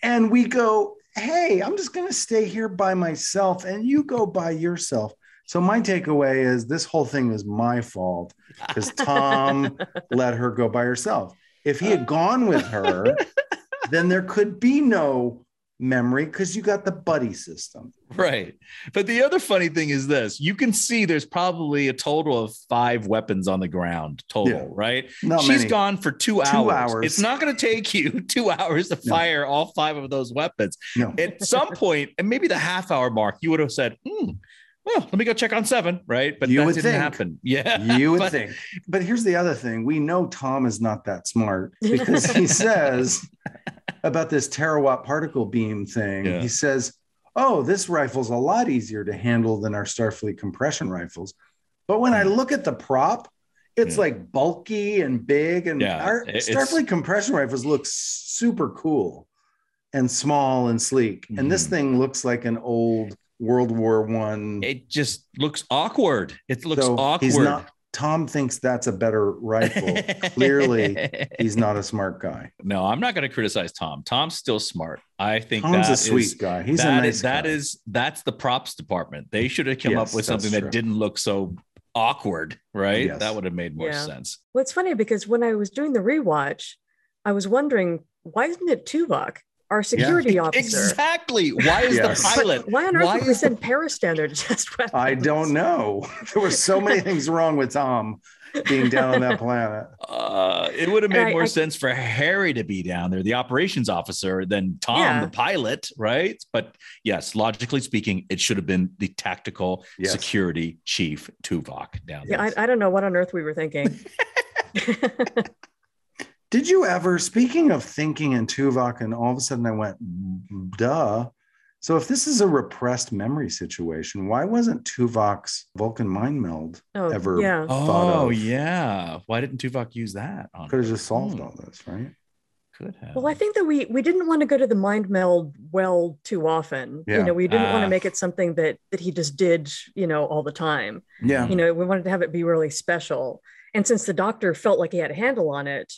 And we go, hey, I'm just going to stay here by myself and you go by yourself. So my takeaway is this whole thing is my fault because Tom let her go by herself. If he had gone with her, then there could be no memory because you got the buddy system. Right. But the other funny thing is this you can see there's probably a total of five weapons on the ground total, Yeah. right? Not She's many. gone for two, Two hours. hours. It's not going to take you two hours to No. fire all five of those weapons. No. At some point, and maybe the half hour mark, you would have said, hmm, well, let me go check on seven, right? But You that would didn't think. happen. Yeah. You would But- think. But here's the other thing. We know Tom is not that smart because he says about this terawatt particle beam thing. Yeah. He says, Oh, this rifle's a lot easier to handle than our Starfleet compression rifles. But when I look at the prop, it's Yeah. like bulky and big. And Yeah, our it- it's- Starfleet compression rifles look super cool and small and sleek. And this Mhm. thing looks like an old World War One. It just looks awkward. It looks So awkward. he's not Tom thinks that's a better rifle. Clearly, he's not a smart guy. no, I'm not going to criticize Tom. Tom's still smart. I think Tom's that a sweet is- guy. He's that a nice is- guy. is- that's the props department. They should have come Yes, up with that's something that didn't look so awkward, right? Yes. That would have made more Yeah. sense. Well, it's funny because when I was doing the rewatch, I was wondering why isn't it Tuvok, our security officer? Exactly. Why is Yes. the pilot? Why on earth Why would we is the- send Paris down there to test weapons? I don't know. There were so many things wrong with Tom being down on that planet. Uh, it would have made I- more I- sense for Harry to be down there, the operations officer, than Tom, Yeah. the pilot, right? But yes, logically speaking, it should have been the tactical Yes. security chief Tuvok down Yeah, there. I, I don't know what on earth we were thinking. Did you ever, speaking of thinking in Tuvok, and all of a sudden I went, duh. So if this is a repressed memory situation, why wasn't Tuvok's Vulcan mind meld oh, ever yeah. thought oh of? Oh yeah. Why didn't Tuvok use that? On Could have just solved Hmm, all this, right? Could have. Well, I think that we we didn't want to go to the mind meld well too often. Yeah. You know, we didn't want Ah. to make it something that that he just did, you know, all the time. Yeah. You know, we wanted to have it be really special. And since the doctor felt like he had a handle on it,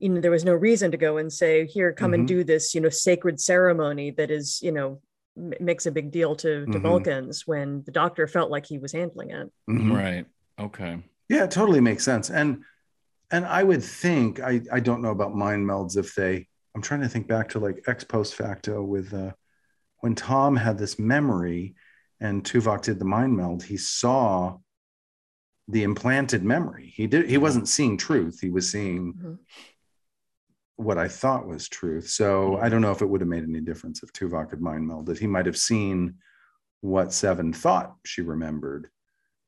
you know, there was no reason to go and say, "Here, come Mhm. and do this," you know, sacred ceremony that is, you know, m- makes a big deal to, to Mhm. Vulcans when the doctor felt like he was handling it. Mhm. Right. Okay. Yeah, it totally makes sense. And and I would think I I don't know about mind melds if they I'm trying to think back to like ex post facto with uh when Tom had this memory and Tuvok did the mind meld, he saw the implanted memory. He did he wasn't seeing truth, he was seeing Mhm. What I thought was truth. So I don't know if it would have made any difference if Tuvok had mind melded. He might have seen what Seven thought she remembered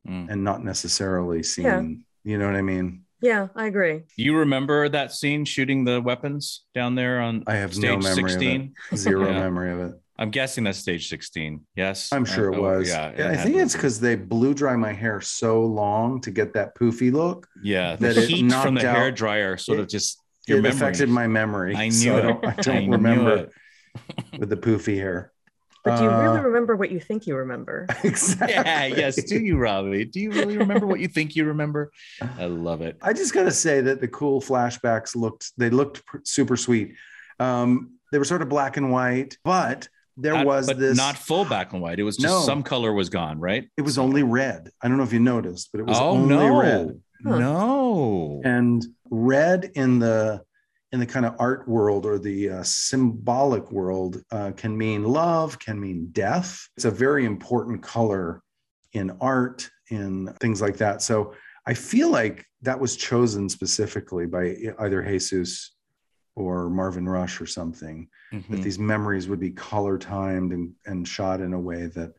Mm. and not necessarily seen, Yeah. you know what I mean? Yeah, I agree. You remember that scene shooting the weapons down there on I have no stage memory 16? of it. Zero Yeah. memory of it. I'm guessing that's stage 16. Yes. I'm sure Uh, it oh, was. Yeah. it I think it's because they blew dry my hair so long to get that poofy look. yeah, the that it heat from knocked the out- hair dryer sort of just your it memory. affected my memory. I knew so it. I don't, I don't I remember with the poofy hair. But do you really Uh, remember what you think you remember? exactly. Yeah, yes. Do you, Robbie? Do you really remember what you think you remember? I love it. I just got to say that the cool flashbacks looked, they looked super sweet. Um, they were sort of black and white, but there Not- was but this, not full black and white. It was just No. some color was gone, right? it was only red. I don't know if you noticed, but it was oh only no, red. Huh. no. and red in the in the kind of art world or the uh, symbolic world uh, can mean love can mean death it's a very important color in art in things like that so i feel like that was chosen specifically by either jesus or marvin rush or something that Mhm. these memories would be color timed and, and shot in a way that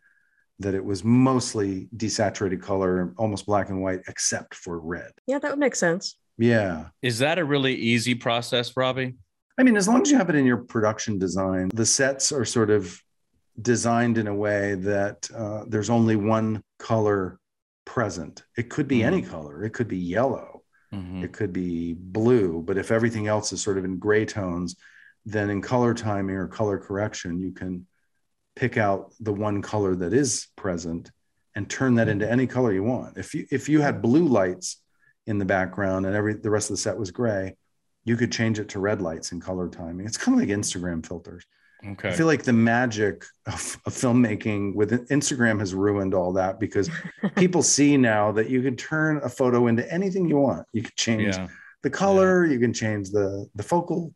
that it was mostly desaturated color almost black and white except for red Yeah, that would make sense. Yeah Is that a really easy process, Robbie? I mean, as long as you have it in your production design, the sets are sort of designed in a way that uh, there's only one color present. It could be any color, it could be yellow, Mhm. it could be blue, but if everything else is sort of in gray tones, then in color timing or color correction, you can pick out the one color that is present and turn that into any color you want. If you if you had blue lights in the background and every the rest of the set was gray, you could change it to red lights and color timing. It's kind of like Instagram filters. Okay. I feel like the magic of, of filmmaking with Instagram has ruined all that because people see now that you can turn a photo into anything you want. You can change yeah. the color, you can change the the focal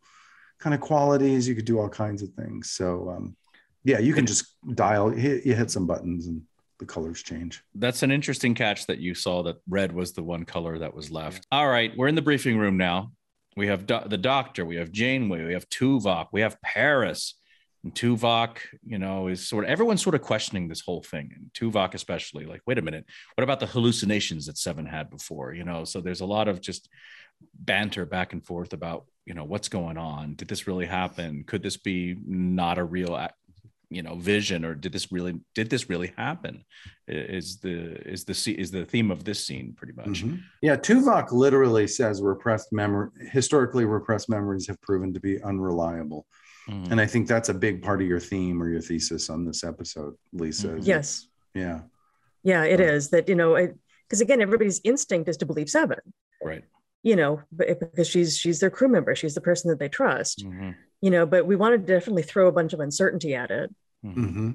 kind of qualities, you could do all kinds of things. So um, yeah, you can just dial, hit, you hit some buttons and the colors change. That's an interesting catch that you saw that red was the one color that was left. All right, we're in the briefing room now. We have do- the doctor, we have Janeway, we have Tuvok, we have Paris. And Tuvok, you know, is sort of everyone's sort of questioning this whole thing, and Tuvok especially. Like, wait a minute, what about the hallucinations that Seven had before? You know, so there's a lot of just banter back and forth about you know what's going on. Did this really happen? Could this be not a real you know vision or did this really did this really happen? Is the is the is the theme of this scene pretty much. Mm-hmm. yeah tuvok literally says repressed memory historically repressed memories have proven to be unreliable. Mm-hmm. and i think that's a big part of your theme or your thesis on this episode lisa mm-hmm. yes. Yeah. Yeah it uh, is that you know because again everybody's instinct is to believe seven. Right. You know because she's she's their crew member she's the person that they trust. Mm-hmm you know, but we wanted to definitely throw a bunch of uncertainty at it. Mm-hmm. mm-hmm.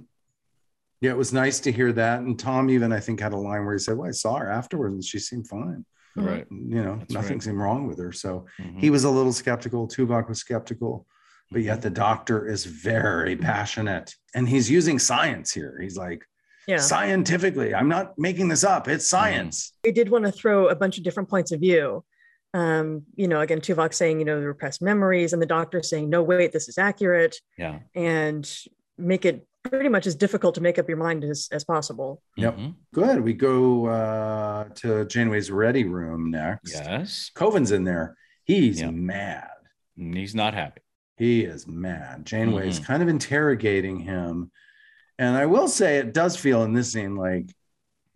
Yeah, it was nice to hear that. And Tom even, I think, had a line where he said, Well, I saw her afterwards and she seemed fine. Right. You know, That's nothing right. seemed wrong with her. So mm-hmm. he was a little skeptical. Tuvok was skeptical, but yet mm-hmm. the doctor is very passionate and he's using science here. He's like, yeah. scientifically, I'm not making this up. It's mm-hmm. science. We did want to throw a bunch of different points of view um, you know, again, Tuvok saying, you know, the repressed memories, and the doctor saying, no, wait, this is accurate. Yeah. And make it pretty much as difficult to make up your mind as, as possible. Yep. Mm-hmm. Good. We go uh, to Janeway's ready room next. Yes. Kovin's in there. He's yep. mad. He's not happy. He is mad. Janeway is mm-hmm. kind of interrogating him. And I will say it does feel in this scene like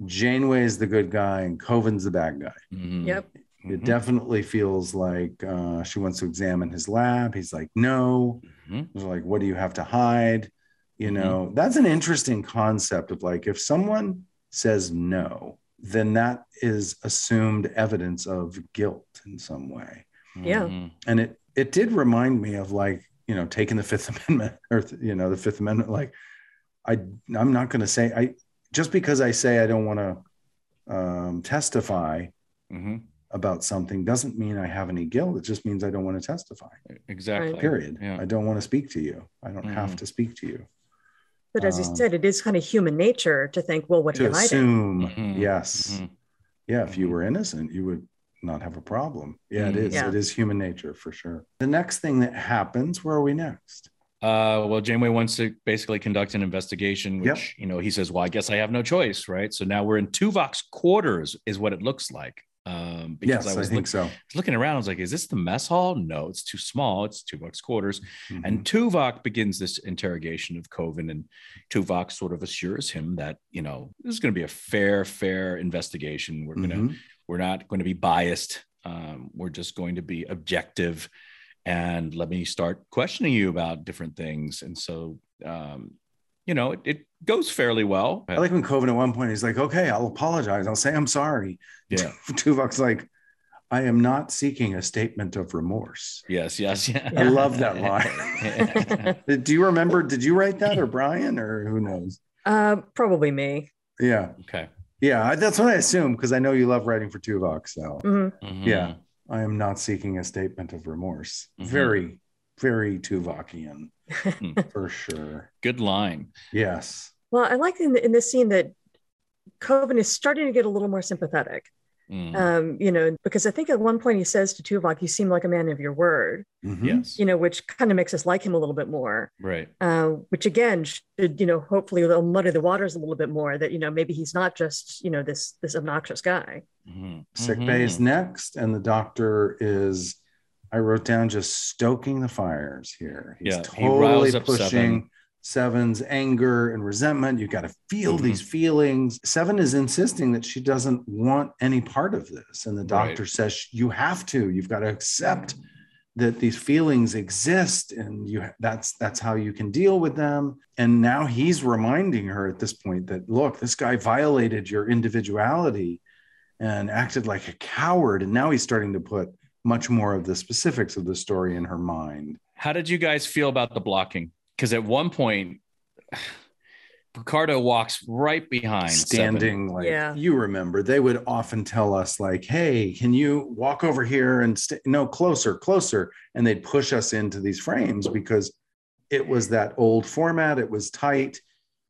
Janeway is the good guy and Kovin's the bad guy. Mm-hmm. Yep. Mm-hmm. It definitely feels like uh, she wants to examine his lab. He's like, no. Mm-hmm. like, what do you have to hide? You mm-hmm. know, that's an interesting concept of like, if someone says no, then that is assumed evidence of guilt in some way. Yeah. Mm-hmm. And it, it did remind me of like, you know, taking the Fifth Amendment or, you know, the Fifth Amendment. Like, I, I'm not going to say, I, just because I say I don't want to um, testify, mm-hmm about something doesn't mean I have any guilt. It just means I don't want to testify. Exactly. Period. Yeah. I don't want to speak to you. I don't mm. have to speak to you. But as um, you said, it is kind of human nature to think, well, what to are you assume, hiding? Mm-hmm. Yes. Mm-hmm. Yeah. If you mm-hmm. were innocent, you would not have a problem. Yeah, it mm-hmm. is. Yeah. It is human nature for sure. The next thing that happens, where are we next? Uh, well, Janeway wants to basically conduct an investigation, which, yep. you know, he says, well, I guess I have no choice, right? So now we're in Tuvok's quarters, is what it looks like. Um, because yes, I, was I think look, so. looking around, I was like, is this the mess hall? No, it's too small. It's Tuvok's quarters. Mm-hmm. And Tuvok begins this interrogation of Kovin, and Tuvok sort of assures him that, you know, this is going to be a fair, fair investigation. We're going to, mm-hmm. we're not going to be biased. Um, we're just going to be objective and let me start questioning you about different things. And so, um, you know, it, it, goes fairly well. I like when Kovin at one point he's like, "Okay, I'll apologize. I'll say I'm sorry." Yeah, Tuvok's like, "I am not seeking a statement of remorse." Yes, yes, yeah. I love that line. Do you remember? Did you write that, or Bryan, or who knows? Uh, probably me. Yeah. Okay. Yeah, that's what I assume because I know you love writing for Tuvok. So mm-hmm. Mm-hmm. yeah, I am not seeking a statement of remorse. Mm-hmm. Very, very Tuvokian. Hmm. for sure. Good line. Yes. Well, I like in, in this scene that Kovin is starting to get a little more sympathetic. Mm. Um, you know, because I think at one point he says to Tuvok, "You seem like a man of your word." Mm-hmm. Yes, you know, which kind of makes us like him a little bit more. Right. Uh, which again should, you know, hopefully will muddy the waters a little bit more. That you know, maybe he's not just you know this this obnoxious guy. Mm-hmm. Sick bay is next, and the doctor is I wrote down just stoking the fires here. He's yeah, totally he pushing seven. Seven's anger and resentment. You've got to feel mm-hmm. these feelings. Seven is insisting that she doesn't want any part of this. And the doctor right. says, You have to, you've got to accept that these feelings exist and you that's that's how you can deal with them and now he's reminding her at this point that look this guy violated your individuality and acted like a coward and now he's starting to put much more of the specifics of the story in her mind. How did you guys feel about the blocking? because at one point Picardo walks right behind standing Seven. like Yeah. you remember they would often tell us like hey can you walk over here and st- no closer closer and they'd push us into these frames because it was that old format it was tight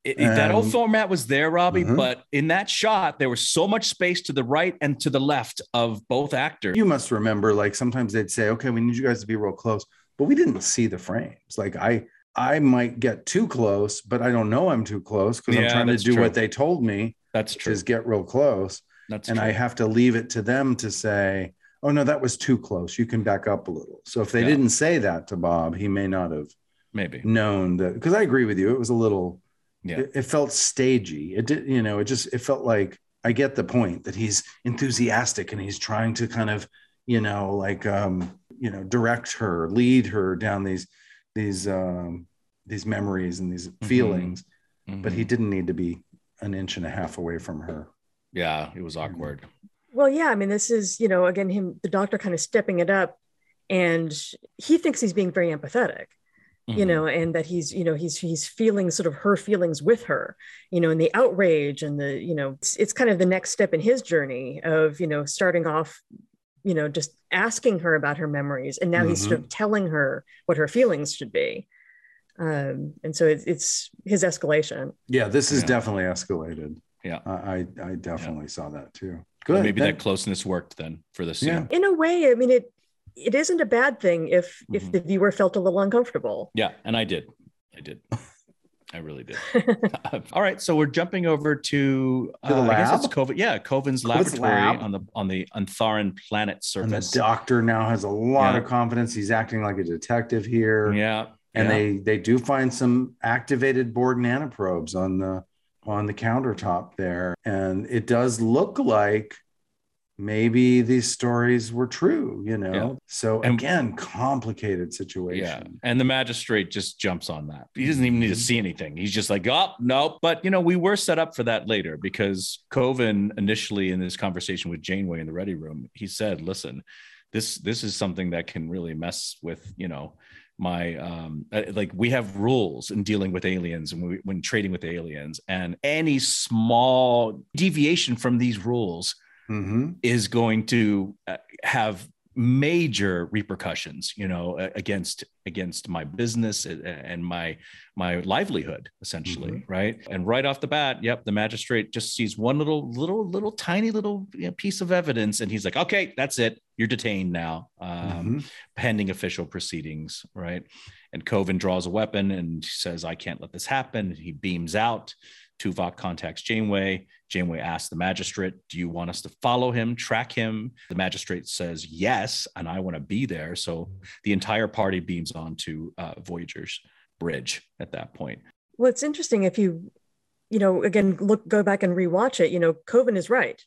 It- it- that old Um, format was there, Robbie, mhm. but in that shot, there was so much space to the right and to the left of both actors. you must remember like sometimes they'd say okay we need you guys to be real close but we didn't see the frames like i i might get too close but i don't know i'm too close because Yeah, i'm trying to do true. what they told me That's true. is get real close That's and true. I have to leave it to them to say, "Oh no, that was too close. You can back up a little." So if they Yeah. didn't say that to Bob, he may not have Maybe. known that. Because I agree with you, it was a little. Yeah. It, it felt stagey. It did, you know. It just it felt like I get the point that he's enthusiastic and he's trying to kind of, you know, like um, you know, direct her, lead her down these these um these memories and these feelings. But he Mhm. didn't need to be an inch and a half away from her. yeah, it was awkward. Well, yeah, I mean, this is, you know, again, him, the doctor kind of stepping it up and he thinks he's being very empathetic, you Mhm. know, and that he's, you know, he's, he's feeling sort of her feelings with her, you know, and the outrage and the, you know, it's, it's kind of the next step in his journey of, you know, starting off, you know, just asking her about her memories. And now he's sort of telling her what her feelings should be. Um, and so it's, it's his escalation. Yeah, this is Yeah. definitely escalated. Yeah. I I, I definitely saw that too. Well, Good. maybe Then- that closeness worked then for this scene. Yeah. in a way i mean it it isn't a bad thing if if Mhm. the viewer felt a little uncomfortable Yeah, and I did. I did. I really did. All right, so we're jumping over to, To the uh, I guess lab? it's Kovin. Yeah, Kovin's Kovin's laboratory lab. on the on the Entharan planet surface. and the doctor now has a lot Yeah. of confidence. He's acting like a detective here. yeah, And yeah. they they do find some activated Borg nanoprobes on the on the countertop there. And it does look like maybe these stories were true, you know. Yeah. So And- again, complicated situation. Yeah. And the magistrate just jumps on that. He doesn't even need to Mhm. see anything. He's just like, oh, no. But, you know, we were set up for that later because Kovin initially in this conversation with Janeway in the ready room, he said, listen, this this is something that can really mess with, you know, my um uh, like we have rules in dealing with aliens and we, when trading with aliens and any small deviation from these rules hmm is going to uh, have major repercussions you know against against my business and my my livelihood essentially right? And right off the bat yep the magistrate just sees one little little little tiny little you know, piece of evidence and he's like okay that's it. You're detained now. Um, Mhm. pending official proceedings right? And Kovin draws a weapon and says i can't let this happen. He beams out Tuvok contacts Janeway. Janeway asks the magistrate, Do you want us to follow him, track him? The magistrate says, Yes, and I want to be there. So the entire party beams onto uh, Voyager's bridge at that point. well it's interesting if you you know again look go back and rewatch it you know Kovin is right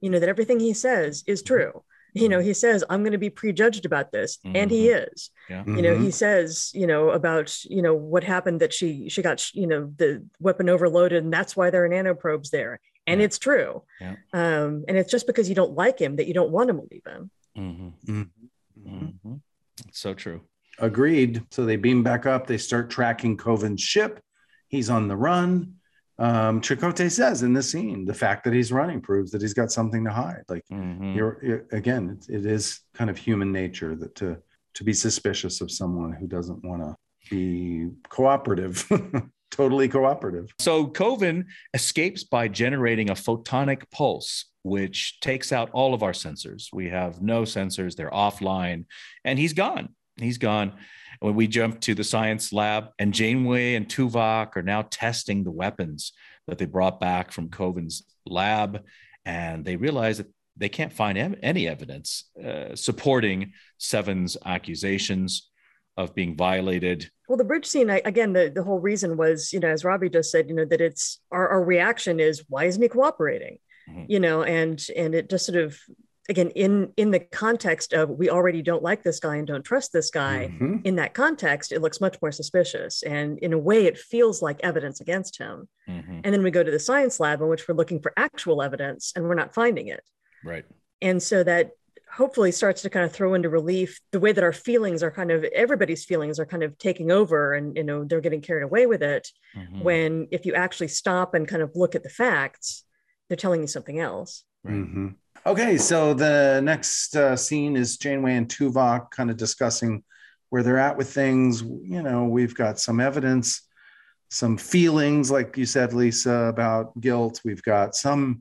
you know that everything he says is true you know he says i'm going to be prejudged about this and he is Yeah. you know he says you know about you know what happened that she she got you know the weapon overloaded and that's why there are nanoprobes there and Yeah. it's true Yeah. um and it's just because you don't like him that you don't want to believe him Mhm. Mhm. Mhm. So true. Agreed. So they beam back up. They start tracking Kovin's ship. He's on the run. Um, Chakotay says in the scene, the fact that he's running proves that he's got something to hide. Like Mhm. you're, you're- again, it, it is kind of human nature that to to be suspicious of someone who doesn't want to be cooperative, totally cooperative. So Kovin escapes by generating a photonic pulse, which takes out all of our sensors. We have no sensors, they're offline, and he's gone. He's gone. When we jump to the science lab, and Janeway and Tuvok are now testing the weapons that they brought back from Kovin's lab, and they realize that they can't find ev- any evidence uh, supporting Seven's accusations of being violated well the bridge scene I, again the, the whole reason was you know as robbie just said you know that it's our, our reaction is why isn't he cooperating Mhm. you know and and it just sort of again in in the context of we already don't like this guy and don't trust this guy Mhm. in that context it looks much more suspicious and in a way it feels like evidence against him Mhm. and then we go to the science lab in which we're looking for actual evidence and we're not finding it Right. and so that hopefully starts to kind of throw into relief the way that our feelings are kind of everybody's feelings are kind of taking over and you know they're getting carried away with it Mhm. when if you actually stop and kind of look at the facts they're telling you something else Right. Okay, so the next uh, scene is Janeway and Tuvok kind of discussing where they're at with things. You know, we've got some evidence, some feelings, like you said, Lisa, about guilt. We've got some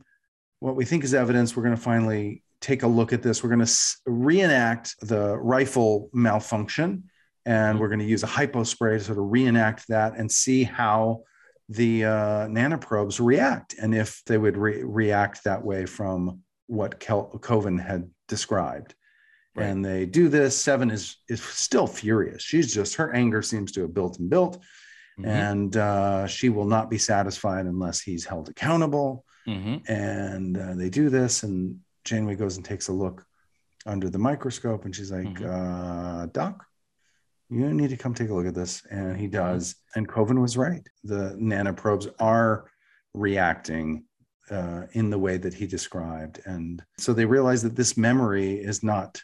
what we think is evidence. We're going to finally take a look at this. We're going to reenact the rifle malfunction, and we're going to use a hypo spray to sort of reenact that and see how the uh, nanoprobes react and if they would re- react that way from what Kel- Kovin had described. Right. And they do this. Seven is is still furious. She's just her anger seems to have built and built, Mhm. and uh, she will not be satisfied unless he's held accountable. Mhm. And uh, they do this, and Janeway goes and takes a look under the microscope, and she's like, Mhm. uh, "Doc, you need to come take a look at this." And he does, and Kovin was right. The nanoprobes are reacting uh, in the way that he described, and so they realize that this memory is not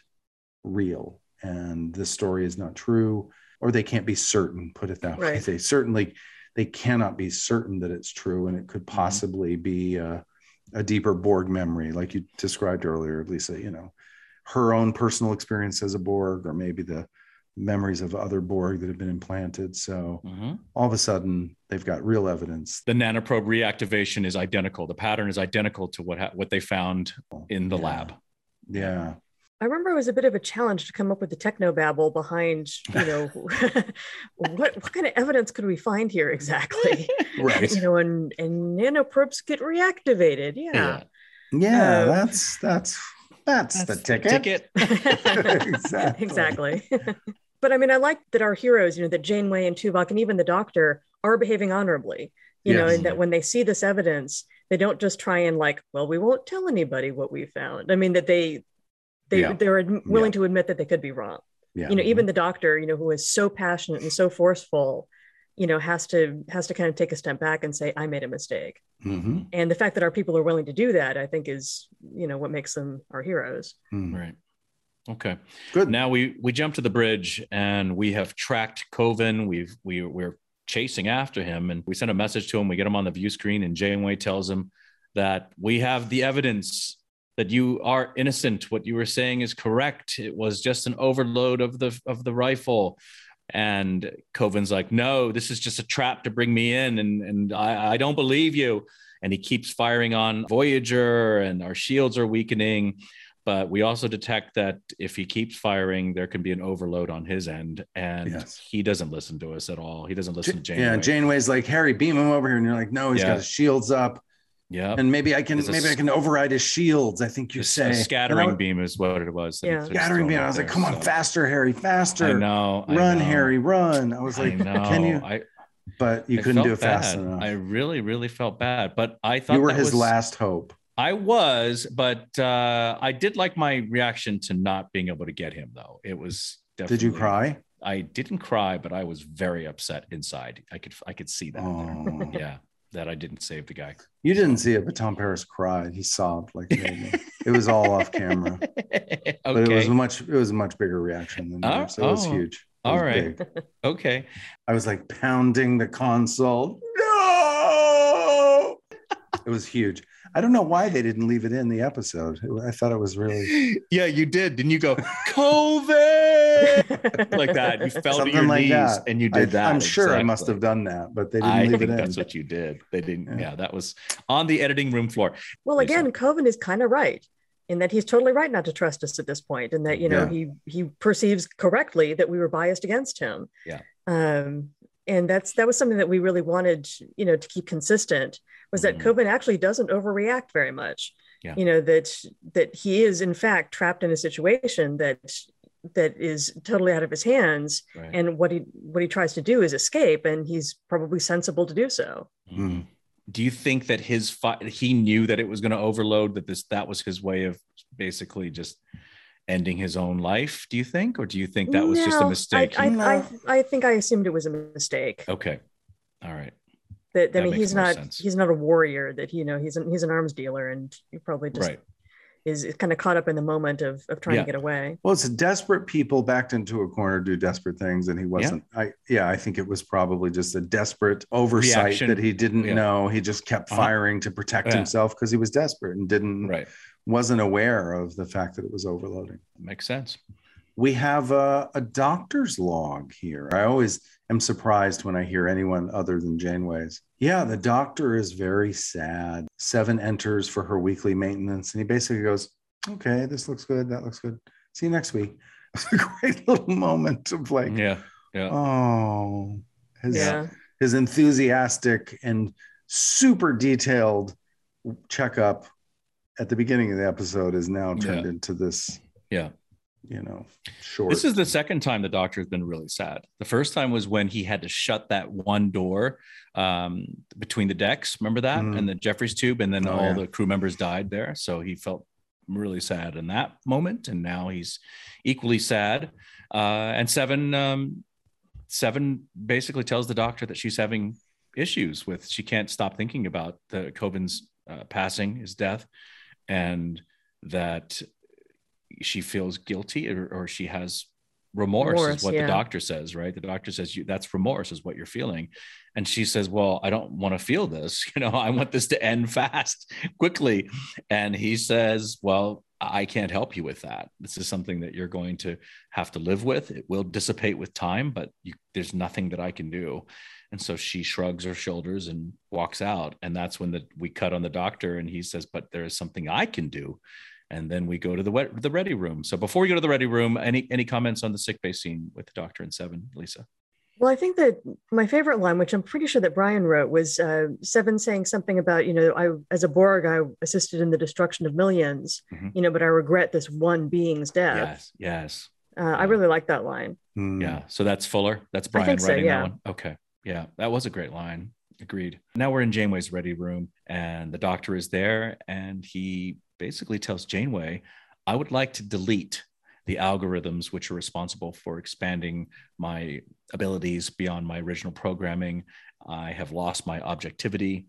real, and this story is not true, or they can't be certain. Put it that way. They certainly they cannot be certain that it's true, and it could Mhm. possibly be uh, a deeper Borg memory, like you described earlier, Lisa. You know, her own personal experience as a Borg, or maybe the memories of other Borg that have been implanted. So Mhm. all of a sudden, they've got real evidence. The nanoprobe reactivation is identical. The pattern is identical to what ha- what they found in the Yeah. lab. Yeah, I remember it was a bit of a challenge to come up with the techno babble behind, you know, what what kind of evidence could we find here exactly? right. You know, and and nanoprobes get reactivated. Yeah. Yeah, Uh, that's that's that's, the ticket. Exactly. exactly. but I mean, I like that our heroes, you know, that Janeway and Tuvok and even the Doctor are behaving honorably. You know, and that when they see this evidence, they don't just try and like, well, we won't tell anybody what we found. I mean, that they they Yeah. they're adm- willing to admit that they could be wrong. Yeah. You know, even mm-hmm. the Doctor, you know, who is so passionate and so forceful, you know, has to has to kind of take a step back and say, I made a mistake. Mhm. And the fact that our people are willing to do that, I think, is you know what makes them our heroes. Mhm. Right. Okay. Good. Now we we jump to the bridge and we have tracked Kovin. We've we we're chasing after him and we send a message to him. We get him on the view screen and Janeway tells him that we have the evidence that you are innocent. What you were saying is correct. It was just an overload of the of the rifle. And Kovin's like, no, this is just a trap to bring me in, and and I, I don't believe you. And he keeps firing on Voyager, and our shields are weakening. But we also detect that if he keeps firing, there can be an overload on his end, and Yes. he doesn't listen to us at all. He doesn't listen to Janeway. Yeah, Janeway's like, Harry, beam him over here. And you're like, no, he's Yeah. got his shields up. Yeah. And maybe I can It's a maybe I s- can override his shields. I think you Just say a scattering And beam is what it was. Yeah. Scattering beam. I was like, there, come on, so- faster, Harry, faster. I know. I Run, know. Harry, run. I was like, know. can you? I, But you I couldn't do felt it fast bad. enough. I really, really felt bad. But I thought you were that his was- last hope. I was, but uh, I did like my reaction to not being able to get him, though. It was definitely. Did you cry? I didn't cry, but I was very upset inside. I could, I could see that. Oh. Yeah, that I didn't save the guy. You didn't see it, but Tom Paris cried. He sobbed like it was all off camera. okay. But it was much. It was a much bigger reaction than Oh, yours. It was oh. huge. It All was right. big. okay. I was like pounding the console. No. it was huge. I don't know why they didn't leave it in the episode. I thought it was really Yeah, you did. Didn't you go Kovin like that? You fell Something to your like knees that. and you I, did that. I'm sure I must have done that, but they didn't I leave think it in. that's what you did. They didn't. Yeah. Yeah. that was on the editing room floor. Well, Lisa. again, Kovin is kind of right in that he's totally right not to trust us at this point, and that you know he he perceives correctly that we were biased against him. Yeah. Um, and that's that was something that we really wanted, you know, to keep consistent was that Mhm. Kovin actually doesn't overreact very much. Yeah. You know that that he is in fact trapped in a situation that that is totally out of his hands, Right. and what he what he tries to do is escape, and he's probably sensible to do so. Mhm. Do you think that his fi- he knew that it was going to overload that this that was his way of basically just ending his own life? Do you think, or do you think that was just a mistake? I, I, No. I, I think I assumed it was a mistake. okay, all right. That, That I mean, he's not sense. he's not a warrior. That you know he's an he's an arms dealer, and he probably just right. Is, is kind of caught up in the moment of, of trying Yeah. to get away. Well, it's desperate people backed into a corner do desperate things, and he wasn't. I yeah, I think it was probably just a desperate oversight Reaction. that he didn't Yeah. know. He just kept Uh-huh. firing to protect Yeah. himself because he was desperate and didn't Right. wasn't aware of the fact that it was overloading. Makes sense. We have a, a doctor's log here. I always am surprised when I hear anyone other than Janeway's. Yeah, the doctor is very sad. Seven enters for her weekly maintenance, and he basically goes, "Okay, this looks good. That looks good. See you next week." It's a great little moment of like, Yeah. Yeah. oh, his Yeah. his enthusiastic and super detailed checkup at the beginning of the episode is now turned Yeah. into this, Yeah. You know, short. This is the second time the doctor has been really sad. The first time was when he had to shut that one door um, between the decks. Remember that? Mhm. And the Jefferies tube, and then Oh, all yeah. the crew members died there. So he felt really sad in that moment, and now he's equally sad. Uh, and Seven, um, Seven basically tells the doctor that she's having issues with. She can't stop thinking about the Kovin's uh, passing, his death, and that she feels guilty or, or she has remorse, Remorse, is what yeah. the doctor says right? The doctor says you that's remorse is what you're feeling. And she says well i don't want to feel this you know i want this to end fast quickly. And he says well i can't help you with that. This is something that you're going to have to live with. It will dissipate with time but you, there's nothing that i can do. And so she shrugs her shoulders and walks out. And that's when the, we cut on the doctor and he says but there is something i can do and then we go to the wet, the ready room. So before we go to the ready room, any any comments on the sick bay scene with the doctor and Seven, Lisa? Well, I think that my favorite line, which I'm pretty sure that Bryan wrote, was uh, Seven saying something about, you know, I, as a Borg, I assisted in the destruction of 1000000s Mhm. you know, but I regret this one being's death. Yes, yes, Uh, I really like that line. Hmm. yeah. So that's Fuller. That's Bryan think so, writing yeah. that one. Okay, yeah, that was a great line. Agreed. Now we're in Janeway's ready room, and the doctor is there, and he basically tells Janeway, "I would like to delete." The algorithms which are responsible for expanding my abilities beyond my original programming. I have lost my objectivity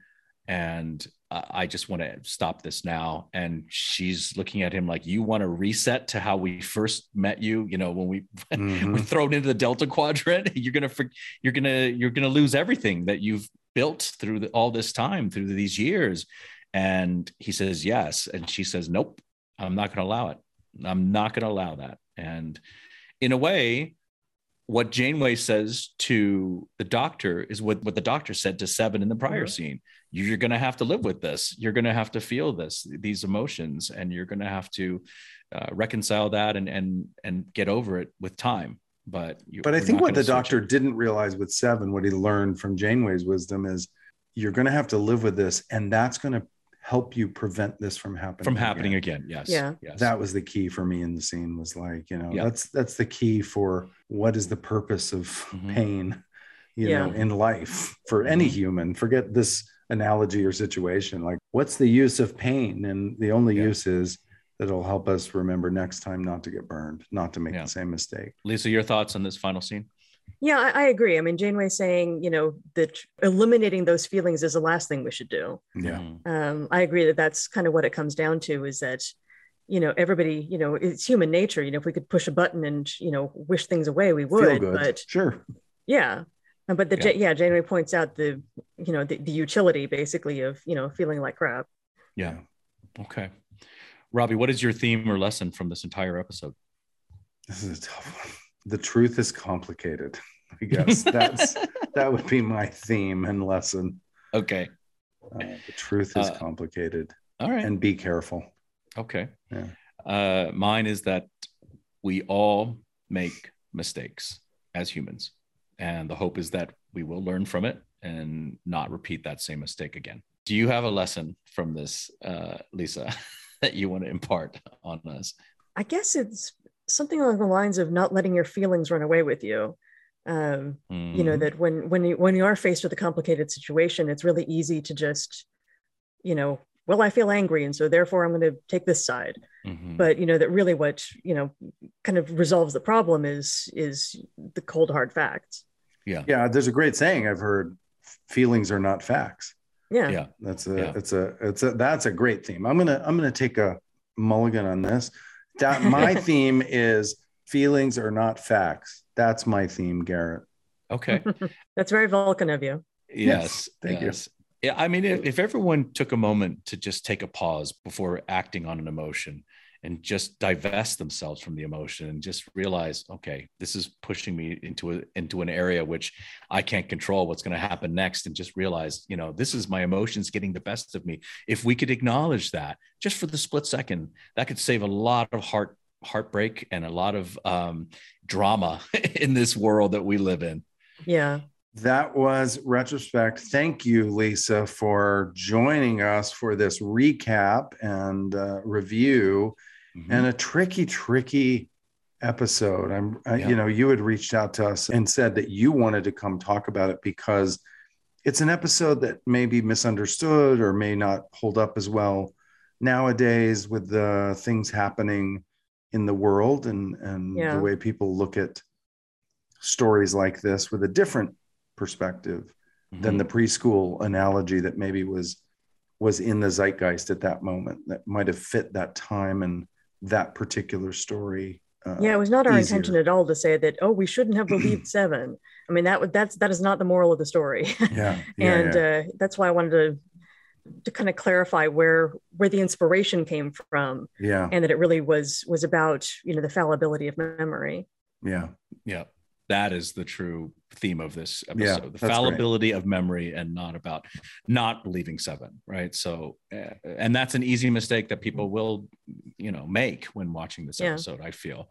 and I just want to stop this now. And she's looking at him like, You want to reset to how we first met you? You know, when we Mhm. we're thrown into the Delta Quadrant, you're gonna you're gonna you're gonna lose everything that you've built through the, all this time, through these years. And he says yes, and she says nope, I'm not gonna allow it. I'm not gonna allow that. And in a way, what Janeway says to the doctor is what, what the doctor said to Seven in the prior Mhm. scene. You're going to have to live with this. You're going to have to feel this, these emotions, and you're going to have to uh, reconcile that and and and get over it with time. But you, But I think what the doctor it. didn't realize with Seven, what he learned from Janeway's wisdom is you're going to have to live with this, and that's going to help you prevent this from happening. from happening again. Yes. Yeah. Yes. That was the key for me in the scene. Was like, you know, Yeah. that's that's the key for what is the purpose of Mhm. pain, you Yeah. know, in life for any Mhm. human. Forget this analogy or situation. Like, what's the use of pain? And the only Yeah. use is that it'll help us remember next time not to get burned, not to make Yeah. the same mistake. Lisa, your thoughts on this final scene? Yeah, I, I agree. I mean, Janeway saying, you know, that eliminating those feelings is the last thing we should do. Yeah. Mhm. Um, I agree that that's kind of what it comes down to is that, you know, everybody, you know, it's human nature. You know, if we could push a button and, you know, wish things away, we Feel would. good. But sure. yeah. Uh, But the Yeah. yeah. yeah, Janeway points out the, you know, the, the utility basically of, you know, feeling like crap. Yeah. Okay. Robbie, what is your theme or lesson from this entire episode? This is a tough one. The truth is complicated. I guess that's that would be my theme and lesson. okay. Uh, the truth is Uh, complicated, All right. and be careful. Okay. Yeah. Uh, mine is that we all make mistakes as humans. And the hope is that we will learn from it and not repeat that same mistake again. Do you have a lesson from this, uh, Lisa, that you want to impart on us? I guess it's something along the lines of not letting your feelings run away with you. Um, you know Mhm. that when when you when you are faced with a complicated situation it's really easy to just you know well i feel angry and so therefore i'm going to take this side Mhm. but you know that really what you know kind of resolves the problem is is the cold hard facts yeah. Yeah, there's a great saying I've heard: "Feelings are not facts." yeah Yeah. That's a, Yeah. it's a, it's a, that's a great theme. I'm gonna, I'm gonna take a mulligan on this. That my theme is feelings are not facts. That's my theme, Garrett. Okay. That's very Vulcan of you. Yes. Thank you. Yeah. I mean, if, if everyone took a moment to just take a pause before acting on an emotion and just divest themselves from the emotion and just realize, okay, this is pushing me into a, into an area which I can't control what's going to happen next, and just realize, you know, this is my emotions getting the best of me. If we could acknowledge that just for the split second, that could save a lot of heart heartbreak and a lot of um, drama in this world that we live in. Yeah. That was retrospect. Thank you, Lisa, for joining us for this recap and uh, review Mm-hmm. and a tricky, tricky episode. I'm, I, Yeah. you know, you had reached out to us and said that you wanted to come talk about it because it's an episode that may be misunderstood or may not hold up as well nowadays with the things happening in the world and and Yeah. the way people look at stories like this with a different perspective than the preschool analogy that maybe was was in the zeitgeist at that moment that might have fit that time and that particular story uh, Yeah, it was not our easier. intention at all to say that, oh, we shouldn't have believed seven. I mean, that would that's that is not the moral of the story. yeah, yeah, and yeah. Uh, that's why I wanted to to kind of clarify where where the inspiration came from yeah and that it really was was about you know the fallibility of memory yeah Yeah, that is the true theme of this Yeah, episode: the that's great. fallibility of memory, and not about not believing seven, right? So, uh, and that's an easy mistake that people will, you know, make when watching this Yeah. episode. I feel.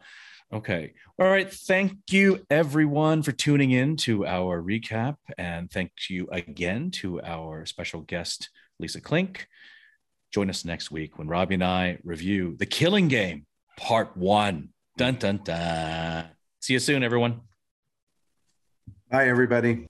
Okay. All right. Thank you, everyone, for tuning in to our recap, and thank you again to our special guest, Lisa Klink. Join us next week when Robbie and I review The Killing Game, Part One. Dun dun dun. See you soon, everyone. Bye everybody